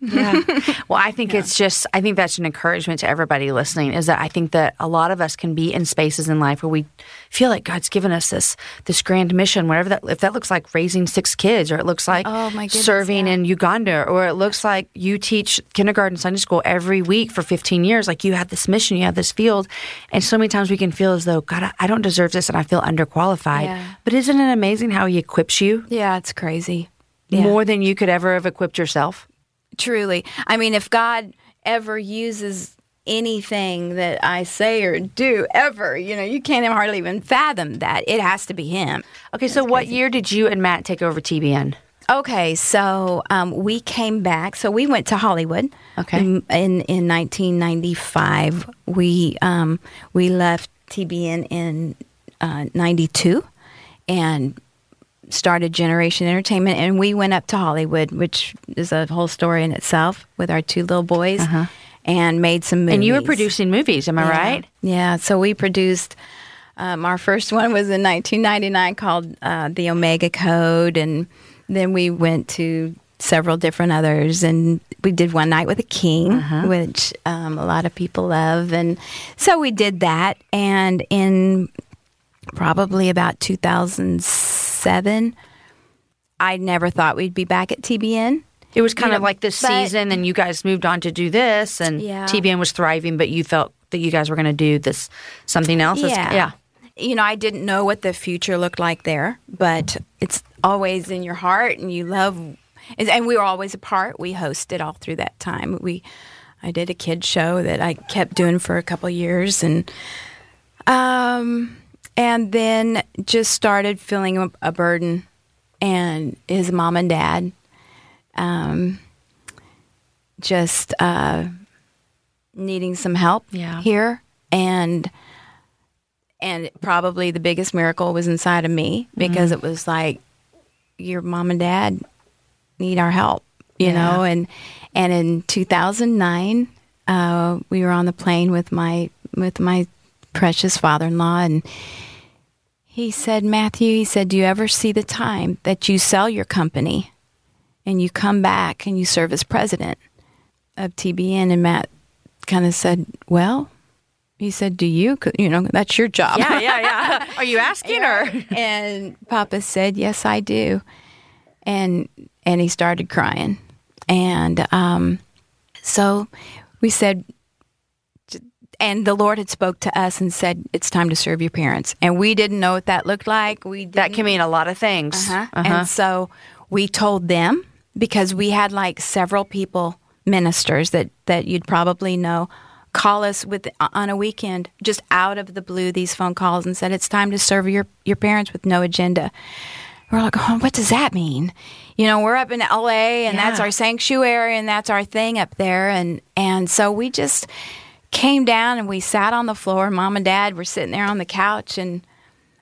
Yeah. well, I think yeah. it's just, I think that's an encouragement to everybody listening is that I think that a lot of us can be in spaces in life where we feel like God's given us this, this grand mission, whatever that, if that looks like raising six kids or it looks like oh, goodness, serving yeah. in Uganda or it looks like you teach kindergarten Sunday school every week for 15 years, like you have this mission, you have this field. And so many times we can feel as though, God, I don't deserve this and I feel underqualified. Yeah. But isn't it amazing how he equips you? Yeah, it's crazy. More than you could ever have equipped yourself. Truly. I mean, if God ever uses anything that I say or do ever, you know, you can't hardly even fathom that. It has to be Him. Okay, That's so what crazy. year did you and Matt take over TBN? Okay, so um, we came back. So we went to Hollywood. Okay. In in, in 1995, we um, we left TBN in uh, 92, and started Gener8Xion Entertainment, and we went up to Hollywood, which is a whole story in itself, with our two little boys, and made some movies. Uh-huh. And you were producing movies, am I Yeah. right? Yeah. So we produced. Um, our first one was in 1999 called uh, The Omega Code, and then we went to several different others, and we did One Night with a King, Uh-huh. which um, a lot of people love, and so we did that. And in probably about 2007, I never thought we'd be back at TBN. It was kind You of know, like this but- season, and you guys moved on to do this, and Yeah. TBN was thriving, but you felt that you guys were going to do this something else. Yeah. yeah. You know, I didn't know what the future looked like there, but it's always in your heart and you love and and we were always apart. We hosted all through that time. We I did a kid show that I kept doing for a couple years and um and then just started feeling a, burden and his mom and dad um just uh needing some help Yeah. here and and probably the biggest miracle was inside of me because it was like your mom and dad need our help you Yeah. know and and in 2009 uh, we were on the plane with my with my precious father-in-law and he said matthew he said do you ever see the time that you sell your company and you come back and you serve as president of tbn and matt kind of said well he said do you? you know that's your job Yeah, yeah, yeah. Are you asking or? and Papa said, "Yes, I do," and and he started crying, and um, so we said, and the Lord had spoke to us and said, "It's time to serve your parents," and we didn't know what that looked like. We That didn't- can mean a lot of things. uh-huh. Uh-huh. And so we told them because we had like several people, ministers that that you'd probably know, call us with on a weekend just out of the blue these phone calls and said it's time to serve your your parents with no agenda. We're like, oh, what does that mean? You know, we're up in LA and that's our sanctuary and that's our thing up there and and so we just came down and we sat on the floor. Mom and Dad were sitting there on the couch and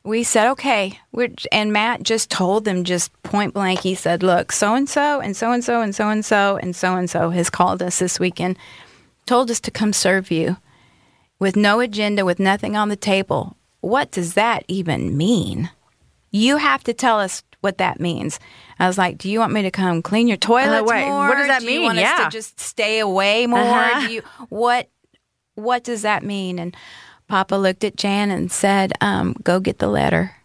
we said, okay. We're, and Matt just told them just point blank. He said, look, so and so and so and so and so and so and so and so has called us this weekend, told us to come serve you with no agenda, with nothing on the table. What does that even mean? You have to tell us what that means. I was like, do you want me to come clean your toilets wait, more? what does that do you mean? want us Yeah. to just stay away more? Uh-huh. Do you what what does that mean? And Papa looked at Jan and said, um, "Go get the letter."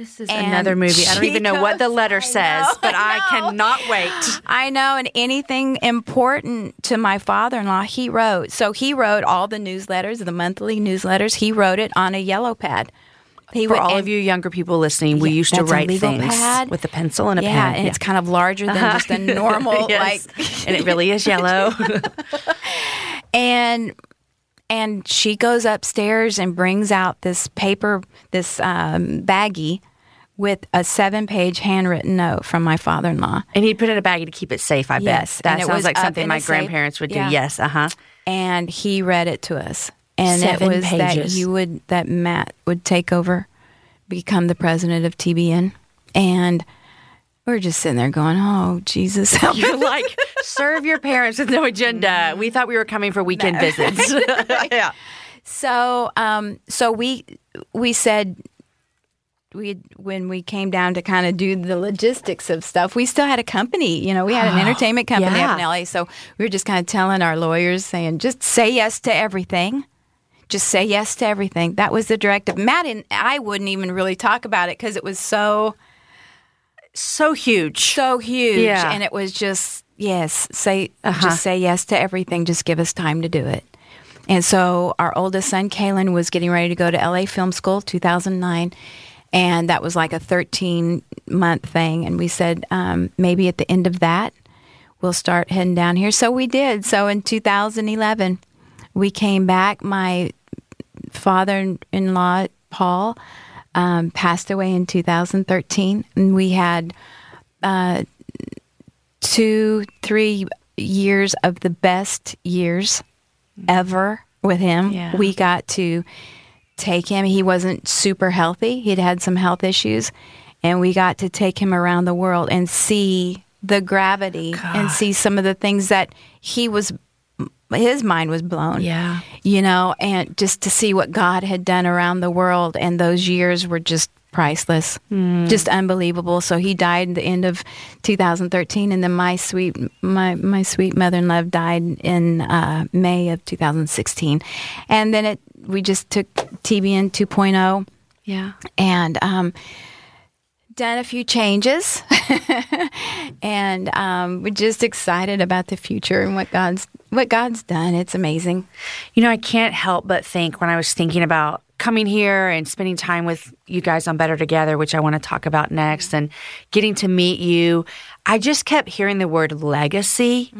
This is And another movie. I don't even know what the letter I says, know, but I I, cannot wait. I know, and anything important to my father-in-law, he wrote. So he wrote all the newsletters, the monthly newsletters. He wrote it on a yellow pad. He For would- all of you younger people listening, we used to write things pad. with a pencil and a yeah, pen. and it's kind of larger than just a normal Yes. like and it really is yellow. and and she goes upstairs and brings out this paper this um, baggie with a seven page handwritten note from my father-in-law and he'd put it in a baggie to keep it safe. I Yes, bet that and it sounds was like something my a safe. grandparents would do. Yeah. Yes, uh huh. and he read it to us and Seven it was that you would that matt would take over become the president of tbn and we're just sitting there going oh jesus help You're like serve your parents with no agenda. We thought we were coming for weekend visits. yeah. So, um, so we we said we when we came down to kind of do the logistics of stuff, we still had a company. You know, we had an entertainment company yeah. up in LA. So we were just kind of telling our lawyers, saying, just say yes to everything. Just say yes to everything. That was the directive. Matt and I wouldn't even really talk about it because it was so So huge. so huge, Yeah. and it was just yes, say Uh-huh. just say yes to everything. Just give us time to do it. And so our oldest son, Caleb, was getting ready to go to LA Film School, 2009, and that was like a 13 month thing. And we said um, maybe at the end of that, we'll start heading down here. So we did. So in 2011, we came back. My father-in-law, Paul, um, passed away in 2013, and we had uh, two, three years of the best years ever with him. Yeah. We got to take him. He wasn't super healthy. He'd had some health issues, and we got to take him around the world and see the gravity and see some of the things that he was his mind was blown. Yeah. You know, and just to see what God had done around the world and those years were just priceless. Just unbelievable. So he died at the end of 2013 and then my sweet my my sweet mother in law died in uh, May of 2016. And then it we just took TBN 2.0 Yeah. and um, done a few changes, and um, we're just excited about the future and what God's what God's done. It's amazing. You know, I can't help but think when I was thinking about coming here and spending time with you guys on Better Together, which I want to talk about next, and getting to meet you, I just kept hearing the word legacy.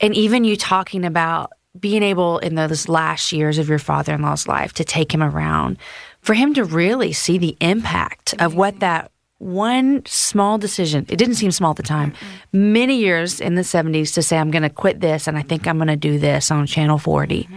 And even you talking about being able in those last years of your father in law's life to take him around, for him to really see the impact of what that one small decision, it didn't seem small at the time, many years in the 70s to say, I'm going to quit this and I think I'm going to do this on Channel 40. Mm-hmm.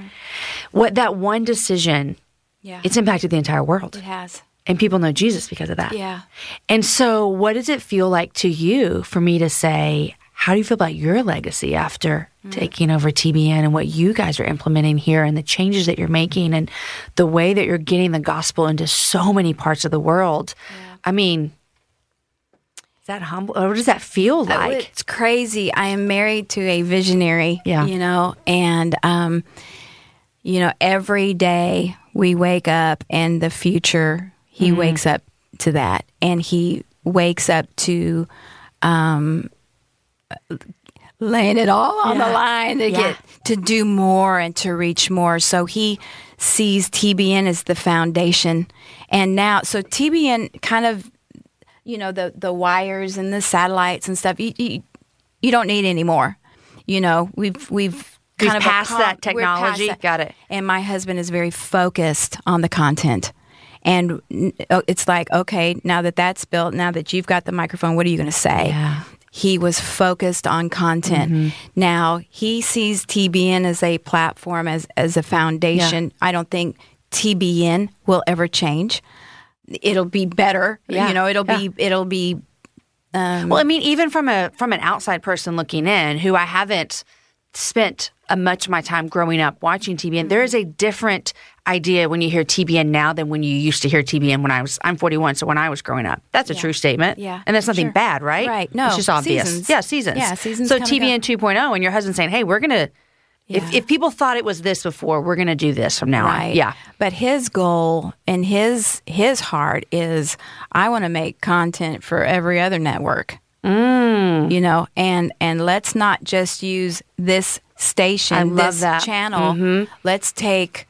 What that one decision, Yeah, it's impacted the entire world. it has. And people know Jesus because of that. Yeah. And so, what does it feel like to you for me to say, how do you feel about your legacy after mm. taking over TBN and what you guys are implementing here and the changes that you're making and the way that you're getting the gospel into so many parts of the world? I mean, that humble? Or what does that feel Uh, like? It's crazy. I am married to a visionary. Yeah. You know, and um, you know, every day we wake up and the future he Mm-hmm. wakes up to that. And he wakes up to um laying it all on the line to Yeah. get to do more and to reach more. So he sees TBN as the foundation. And now so TBN kind of you know the the wires and the satellites and stuff. You you, you don't need anymore. You know we've we've We've kind of passed that past technology. that. Got it. And my husband is very focused on the content. And oh, it's like, okay, now that that's built, now that you've got the microphone, what are you going to say? Yeah. He was focused on content. Mm-hmm. Now he sees TBN as a platform, as as a foundation. I don't think TBN will ever change. It'll be better. Yeah. You know, it'll Yeah. be it'll be um, Well, I mean, even from a from an outside person looking in, who I haven't spent a much of my time growing up watching TBN, there is a different idea when you hear TBN now than when you used to hear TBN when I was. I'm 41, so when I was growing up, that's a true statement. Yeah, and that's nothing sure. bad, right? Right. No, it's just obvious. seasons. Yeah, seasons. Yeah, seasons So TBN 2.0, and your husband saying, "Hey, we're gonna." If, Yeah. if people thought it was this before, we're going to do this from now on. Yeah. But his goal and his his heart is I want to make content for every other network. Mm. You know, and and let's not just use this station, I love this that. Mm-hmm. channel. Let's take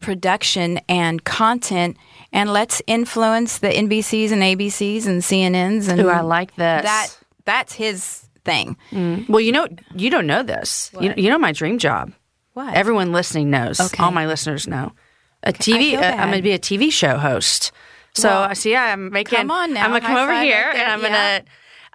production and content and let's influence the NBCs and ABCs and CNNs and Ooh, I like this. that that's his thing. Well, you know, you don't know this. You, you know my dream job. What? Everyone listening knows. Okay. All my listeners know. A TV. feel uh, I'm going to be a TV show host. So Well, I see. I'm making. come on now, I'm going to come over here right and I'm yeah. going to.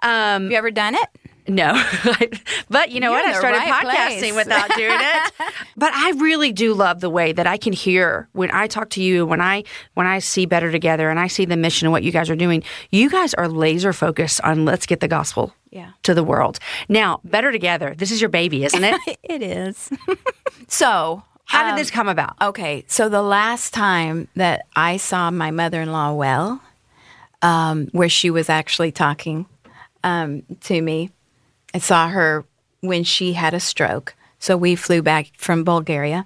Um, Have you ever done it? no, but you know You're what? I started right podcasting place. without doing it. but I really do love the way that I can hear when I talk to you, when I when I see Better Together, and I see the mission and what you guys are doing. You guys are laser focused on let's get the gospel Yeah. to the world. Now, Better Together. This is your baby, isn't it? It is. so, How um, did this come about? Okay, so the last time that I saw my mother in law well, um, where she was actually talking um, to me, I saw her when she had a stroke. So we flew back from Bulgaria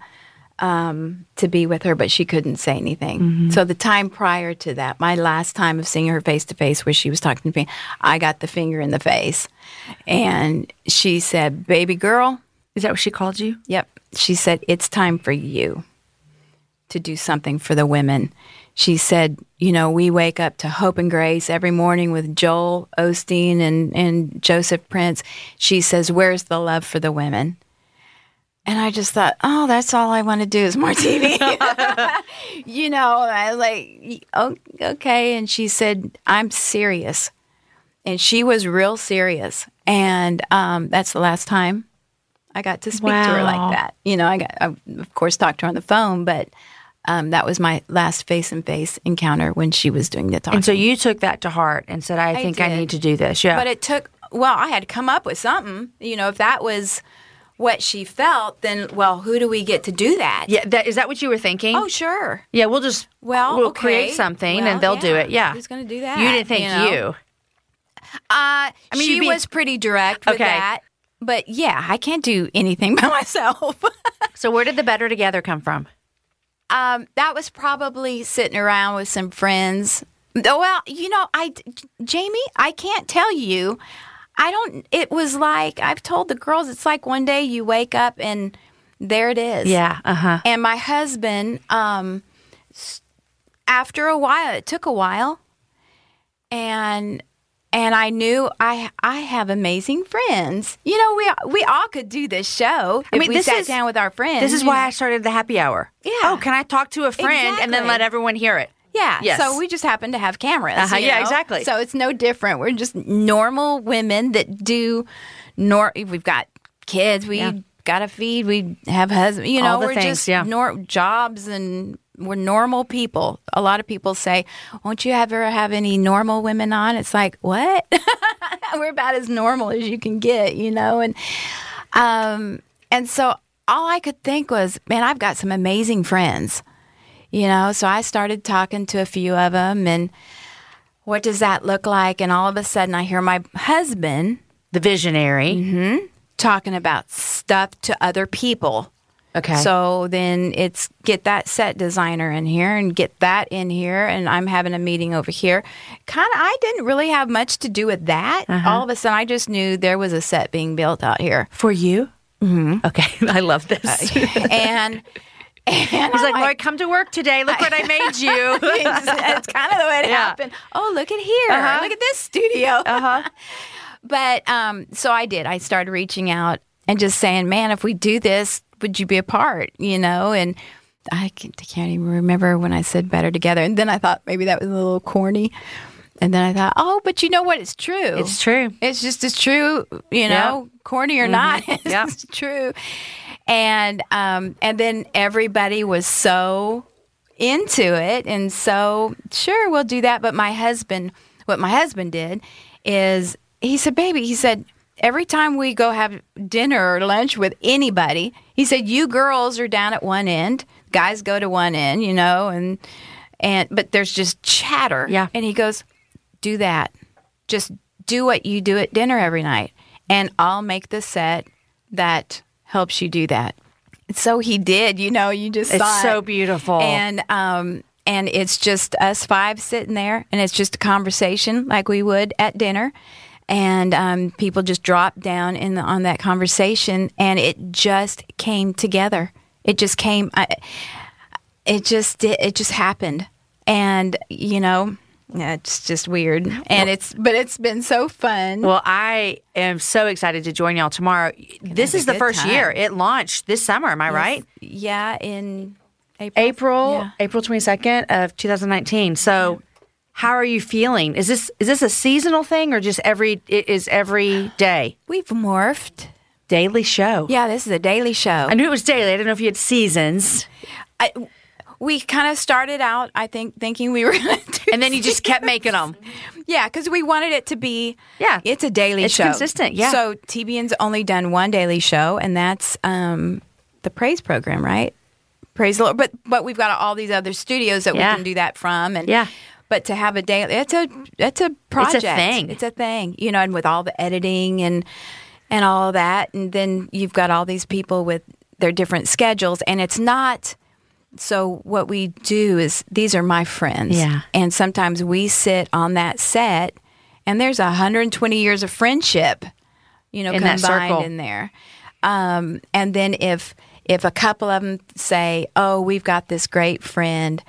um, to be with her, but she couldn't say anything. So the time prior to that, my last time of seeing her face to face, where she was talking to me, I got the finger in the face, and she said, "Baby girl." Is that what she called you? Yep. She said, It's time for you to do something for the women. She said, You know, we wake up to Hope and Grace every morning with Joel Osteen and, and Joseph Prince. She says, Where's the love for the women? And I just thought, oh, that's all I want to do is more TV. you know, I was like, "Oh, okay. And she said, I'm serious. and she was real serious. And um, that's the last time I got to speak to her like that. You know, I got, I, of course, talked to her on the phone, but um, that was my last face and face encounter when she was doing the talking. And so you took that to heart and said, I, think I need to do this. Yeah. But it took, well, I had to come up with something. You know, if that was what she felt, then, well, who do we get to do that? yeah, that, is that what you were thinking? Oh, sure. yeah, we'll just Well, we'll okay. create something Well, and they'll do it. Yeah. Who's gonna do that, You didn't think you know? you. Uh, mean, she be- was pretty direct with Okay. that. But yeah, I can't do anything by myself. So where did the better together come from? um, that was probably sitting around with some friends. Well, you know, I, Jamie, I can't tell you. I don't. It was like I've told the girls. It's like one day you wake up and there it is. Yeah. Uh huh. And my husband, um, after a while, it took a while, and and I knew I I have amazing friends. You know, we we all could do this show I mean, we this sat is- down with our friends. This is why know. I started the happy hour. Yeah. Oh, can I talk to a friend and then let everyone hear it? Yeah. Yes. So we just happen to have cameras. Uh-huh, you yeah, exactly. So it's no different. We're just normal women that do nor we've got kids, we Yeah. got to feed, we have husbands, you know, All the we're things, just yeah. nor- jobs and we're normal people. A lot of people say, "Won't you ever have any normal women on?" It's like, "What?" we're about as normal as you can get, you know, and um and so all I could think was, man, I've got some amazing friends you know so i started talking to a few of them and what does that look like and all of a sudden i hear my husband The visionary. Mm-hmm, talking about stuff to other people Okay. so then it's get that set designer in here and get that in here and i'm having a meeting over here kind of i didn't really have much to do with that uh-huh. all of a sudden i just knew there was a set being built out here for you. Mm-hmm. Okay. I love this. Uh, and and He's I'm like, Lloyd, come to work today. Look what I made you. it's, it's kind of the way it Yeah. happened. Oh, look at here. Uh-huh. Look at this studio. Uh-huh. but um, so I did. I started reaching out and just saying, man, if we do this, would you be a part? You know, and I can't, I can't even remember when I said better together. And then I thought maybe that was a little corny. And then I thought, oh, but you know what? It's true. It's true. It's just as true, you know, corny or not. It's Yep. true. And um, and then everybody was so into it and so sure we'll do that. But my husband, what my husband did is he said, baby, he said, every time we go have dinner or lunch with anybody, he said, you girls are down at one end, guys go to one end, you know, and and but there's just chatter. Yeah. And he goes, do that. Just do what you do at dinner every night, and I'll make the set that helps you do that. So he did. You know, you just It's saw so it. beautiful. and um, and it's just us five sitting there, and it's just a conversation like we would at dinner. And um, people just drop down in the, on that conversation, and it just came together. It just came. I, it just did, it just happened, and you know, yeah, it's just weird. And it's but it's been so fun. Well, I am so excited to join y'all tomorrow. This is the first time. year. It launched this summer, am I right? Yeah, in April. April, Yeah. April 22nd of 2019. So, how are you feeling? Is this is this a seasonal thing or just every it is every day? We've morphed. Daily show. Yeah, this is a daily show. I knew it was daily. I didn't know if you had seasons. I, we kind of started out, I think, thinking we were going to do, And then you just kept making them. yeah, because we wanted it to be, Yeah. it's a daily It's show, consistent, yeah. So TBN's only done one daily show, and that's um, the Praise program, right? Praise the Lord. But but we've got all these other studios that Yeah. we can do that from, and Yeah. But to have a daily, it's a it's a project. It's a thing. It's a thing. You know, and with all the editing and and all that, and then you've got all these people with their different schedules, and it's not. So what we do is these are my friends. Yeah. And sometimes we sit on that set and there's 120 years of friendship, you know, In combined in there. Um, and then if if a couple of them say, "Oh, we've got this great friend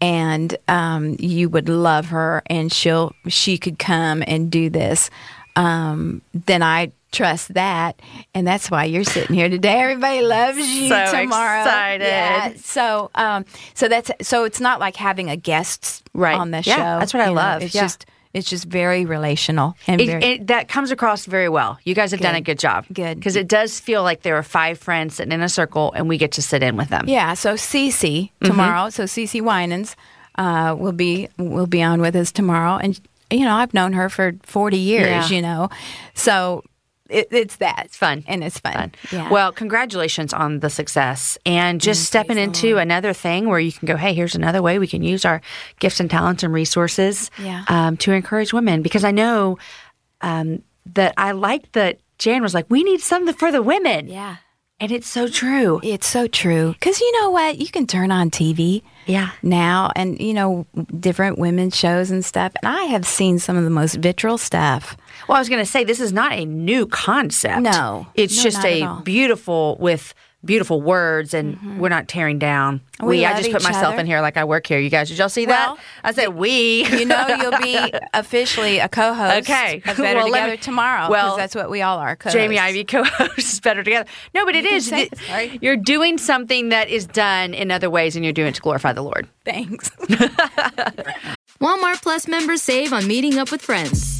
and um, you would love her and she'll she could come and do this," um, then I trust that, and that's why you're sitting here today. Everybody loves you So tomorrow. excited. Yeah. So, um, so that's so it's not like having a guest Right. on the Yeah, show. that's what I you know, love. It's Yeah. just It's just very relational and It, very, it, that comes across very well. You guys have done a Good. good job. Good. Because it does feel like there are five friends sitting in a circle and we get to sit in with them. Yeah, so Cece tomorrow. So Cece Winans uh, will be will be on with us tomorrow, and you know I've known her for forty years. Yeah. You know, so it, it's that it's fun. and it's fun. Fun. Yeah. Well, congratulations on the success and just stepping into another thing where you can go, hey, here's another way we can use our gifts and talents and resources Yeah. um, to encourage women. Because I know um, that I like that Jan was like, we need something for the women. yeah, And it's so true. it's so true. Because you know what, you can turn on TV. Yeah. Now and you know different women's shows and stuff, and I have seen some of the most vitriol stuff. Well, I was going to say, this is not a new concept. No. It's No, just a beautiful with beautiful words, and mm-hmm. we're not tearing down. We I just put myself other. in here like I work here. You guys, did y'all see Well, that? I said we. You know, you'll be officially a co-host. Okay. of Better Well, Together me- tomorrow. 'cause well, that's what we all are. Co-hosts. Jamie Ivey co-hosts better together. No, but it can is. say Th- it. You're doing something that is done in other ways, and you're doing it to glorify the Lord. Thanks. Walmart Plus members save on meeting up with friends.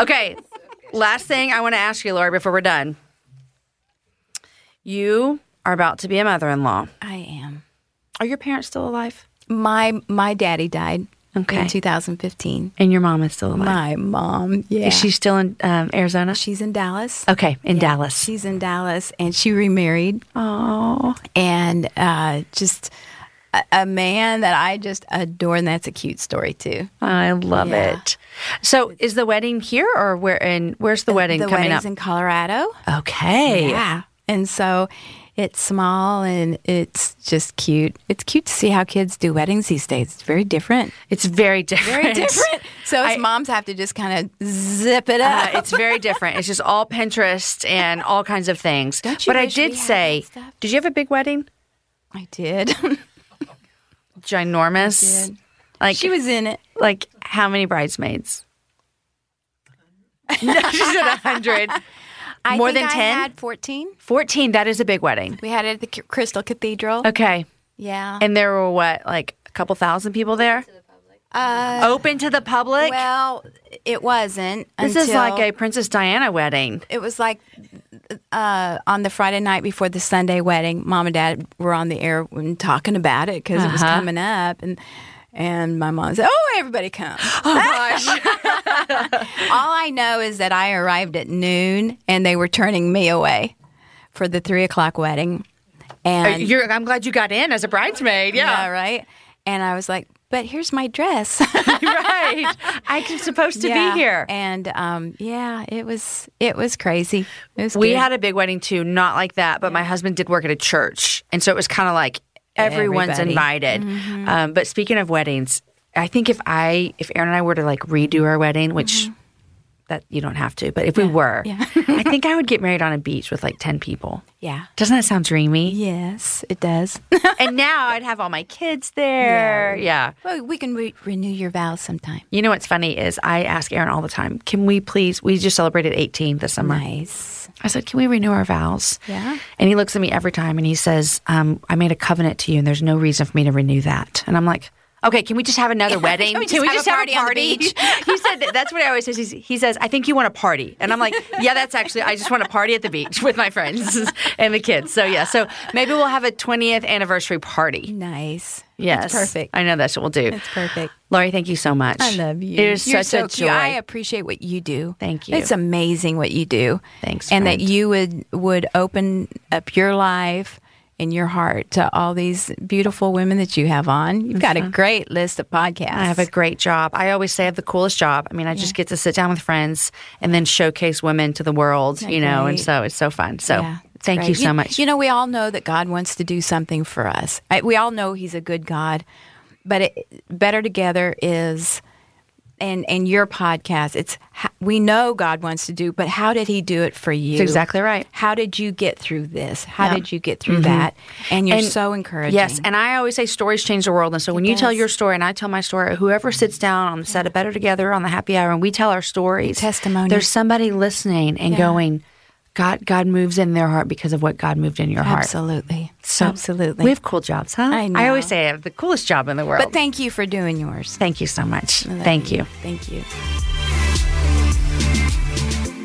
Okay. Last thing I want to ask you, Laurie, before we're done. You are about to be a mother-in-law. I am. Are your parents still alive? My my daddy died Okay. in 2015. And your mom is still alive. My mom, yeah, Is she still in um, Arizona? she's in Dallas. Okay, in Yeah, Dallas. She's in Dallas, and she remarried. Oh, and uh, just a, a man that I just adore, and that's a cute story too. I love Yeah. it. So, is the wedding here or where? And where's the wedding the coming wedding's up? in Colorado. okay. Yeah, and so it's small and it's just cute. It's cute to see how kids do weddings these days. It's very different. It's very different. Very different. So I- moms have to just kind of zip it Uh, up. it's very different. It's just all Pinterest and all kinds of things. Don't you but I did say, did you have a big wedding? I did. Ginormous. Like she was in it. like how many bridesmaids? no, she said a hundred. More think than I 10? had fourteen. Fourteen. That is a big wedding. We had it at the Crystal Cathedral. Okay. Yeah. And there were what, like a couple thousand people there? Uh, Open to the public? well, it wasn't. this is like a Princess Diana wedding. It was like uh, on the Friday night before the Sunday wedding. Mom and Dad were on the air and talking about it because it was Uh-huh. coming up, and and my mom said, "Oh, everybody come." Oh gosh. All I know is that I arrived at noon, and they were turning me away for the three o'clock wedding, and You're, I'm glad you got in as a bridesmaid. yeah, Yeah. right. And I was like, "But here's my dress." right. I'm supposed to Yeah. be here. and um, yeah, it was it was crazy. It was We good. had a big wedding too, not like that, but my husband did work at a church. And so it was kind of like everyone's Everybody. invited. Um, but speaking of weddings, I think if I, if Aaron and I were to like redo our wedding, which that you don't have to, but if we were, Yeah. I think I would get married on a beach with like 10 people. yeah. Doesn't that sound dreamy? Yes, it does. and now I'd have all my kids there. Yeah. well, we can re- renew your vows sometime. You know what's funny is I ask Aaron all the time, can we please, we just celebrated 18 this summer. Nice. I said, can we renew our vows? Yeah. And he looks at me every time and he says, um, I made a covenant to you and there's no reason for me to renew that. And I'm like, Okay, can we just have another wedding? Can we just have a party on the beach? he said that, that's what I always says. He says, "I think you want a party," and I'm like, "Yeah, that's actually. I just want a party at the beach with my friends and the kids." So yeah, so maybe we'll have a 20th anniversary party. Nice. Yes, It's perfect. I know that's what we'll do. It's perfect. Laurie, thank you so much. I love you. It is You're such so a cute. joy. I appreciate what you do. Thank you. It's amazing what you do. Thanks, And friend. that you would would open up your life and your heart to all these beautiful women that you have on. You've got a mm-hmm. great list of podcasts. I have a great job. I always say I have the coolest job. I mean, I just get to sit down with friends and then showcase women to the world, you know, and so it's so fun. So Yeah, thank great. you so much. You know, we all know that God wants to do something for us. I, we all know He's a good God, but it, better together is. And, and your podcast, it's we know God wants to do, but how did He do it for you? That's exactly right. How did you get through this? How Yeah. did you get through mm-hmm. that? And you're And- so encouraging. Yes, and I always say stories change the world. And so when you tell your story and I tell my story, whoever sits down on the set of Better Together on the happy hour and we tell our stories, Testimony. there's somebody listening and Yeah. going, God, God moves in their heart because of what God moved in your heart. absolutely, So absolutely. We have cool jobs, huh? I I always say I have the coolest job in the world. but thank you for doing yours. Thank you so much. Thank you. Thank you.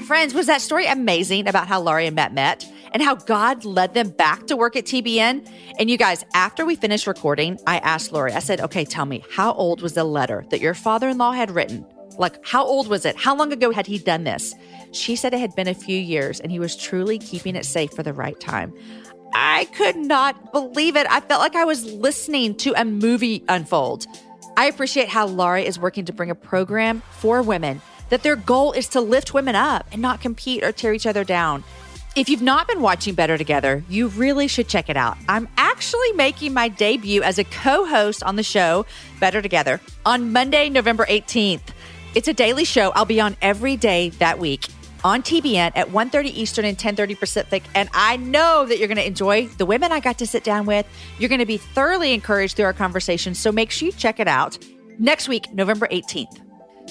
Friends, was that story amazing about how Laurie and Matt met and how God led them back to work at TBN? And you guys, after we finished recording, I asked Laurie, I said, okay, tell me, how old was the letter that your father in law had written? Like, how old was it? How long ago had he done this? She said it had been a few years and he was truly keeping it safe for the right time. I could not believe it. I felt like I was listening to a movie unfold. I appreciate how Laurie is working to bring a program for women that their goal is to lift women up and not compete or tear each other down. If you've not been watching Better Together, you really should check it out. I'm actually making my debut as a co host on the show, Better Together, on Monday, November 18th. It's a daily show. I'll be on every day that week on TBN at 1.30 Eastern and 10.30 Pacific. And I know that you're going to enjoy the women I got to sit down with. You're going to be thoroughly encouraged through our conversation. So make sure you check it out next week, November 18th.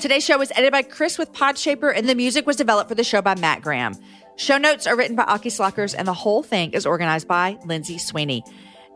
Today's show was edited by Chris with Podshaper, and the music was developed for the show by Matt Graham. Show notes are written by Aki Slockers, and the whole thing is organized by Lindsay Sweeney.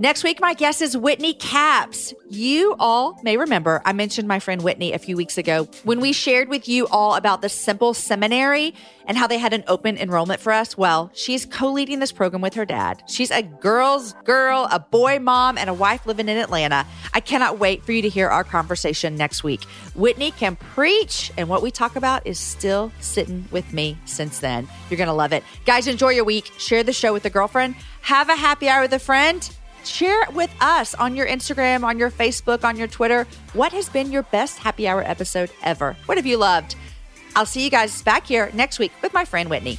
Next week, my guest is Whitney Capps. You all may remember I mentioned my friend Whitney a few weeks ago when we shared with you all about the Simple Seminary and how they had an open enrollment for us. Well, she's co leading this program with her dad. She's a girl's girl, a boy mom, and a wife living in Atlanta. I cannot wait for you to hear our conversation next week. Whitney can preach, and what we talk about is still sitting with me since then. You're going to love it. Guys, enjoy your week. Share the show with a girlfriend. Have a happy hour with a friend. Share it with us on your Instagram, on your Facebook, on your Twitter. What has been your best happy hour episode ever? What have you loved? I'll see you guys back here next week with my friend Whitney.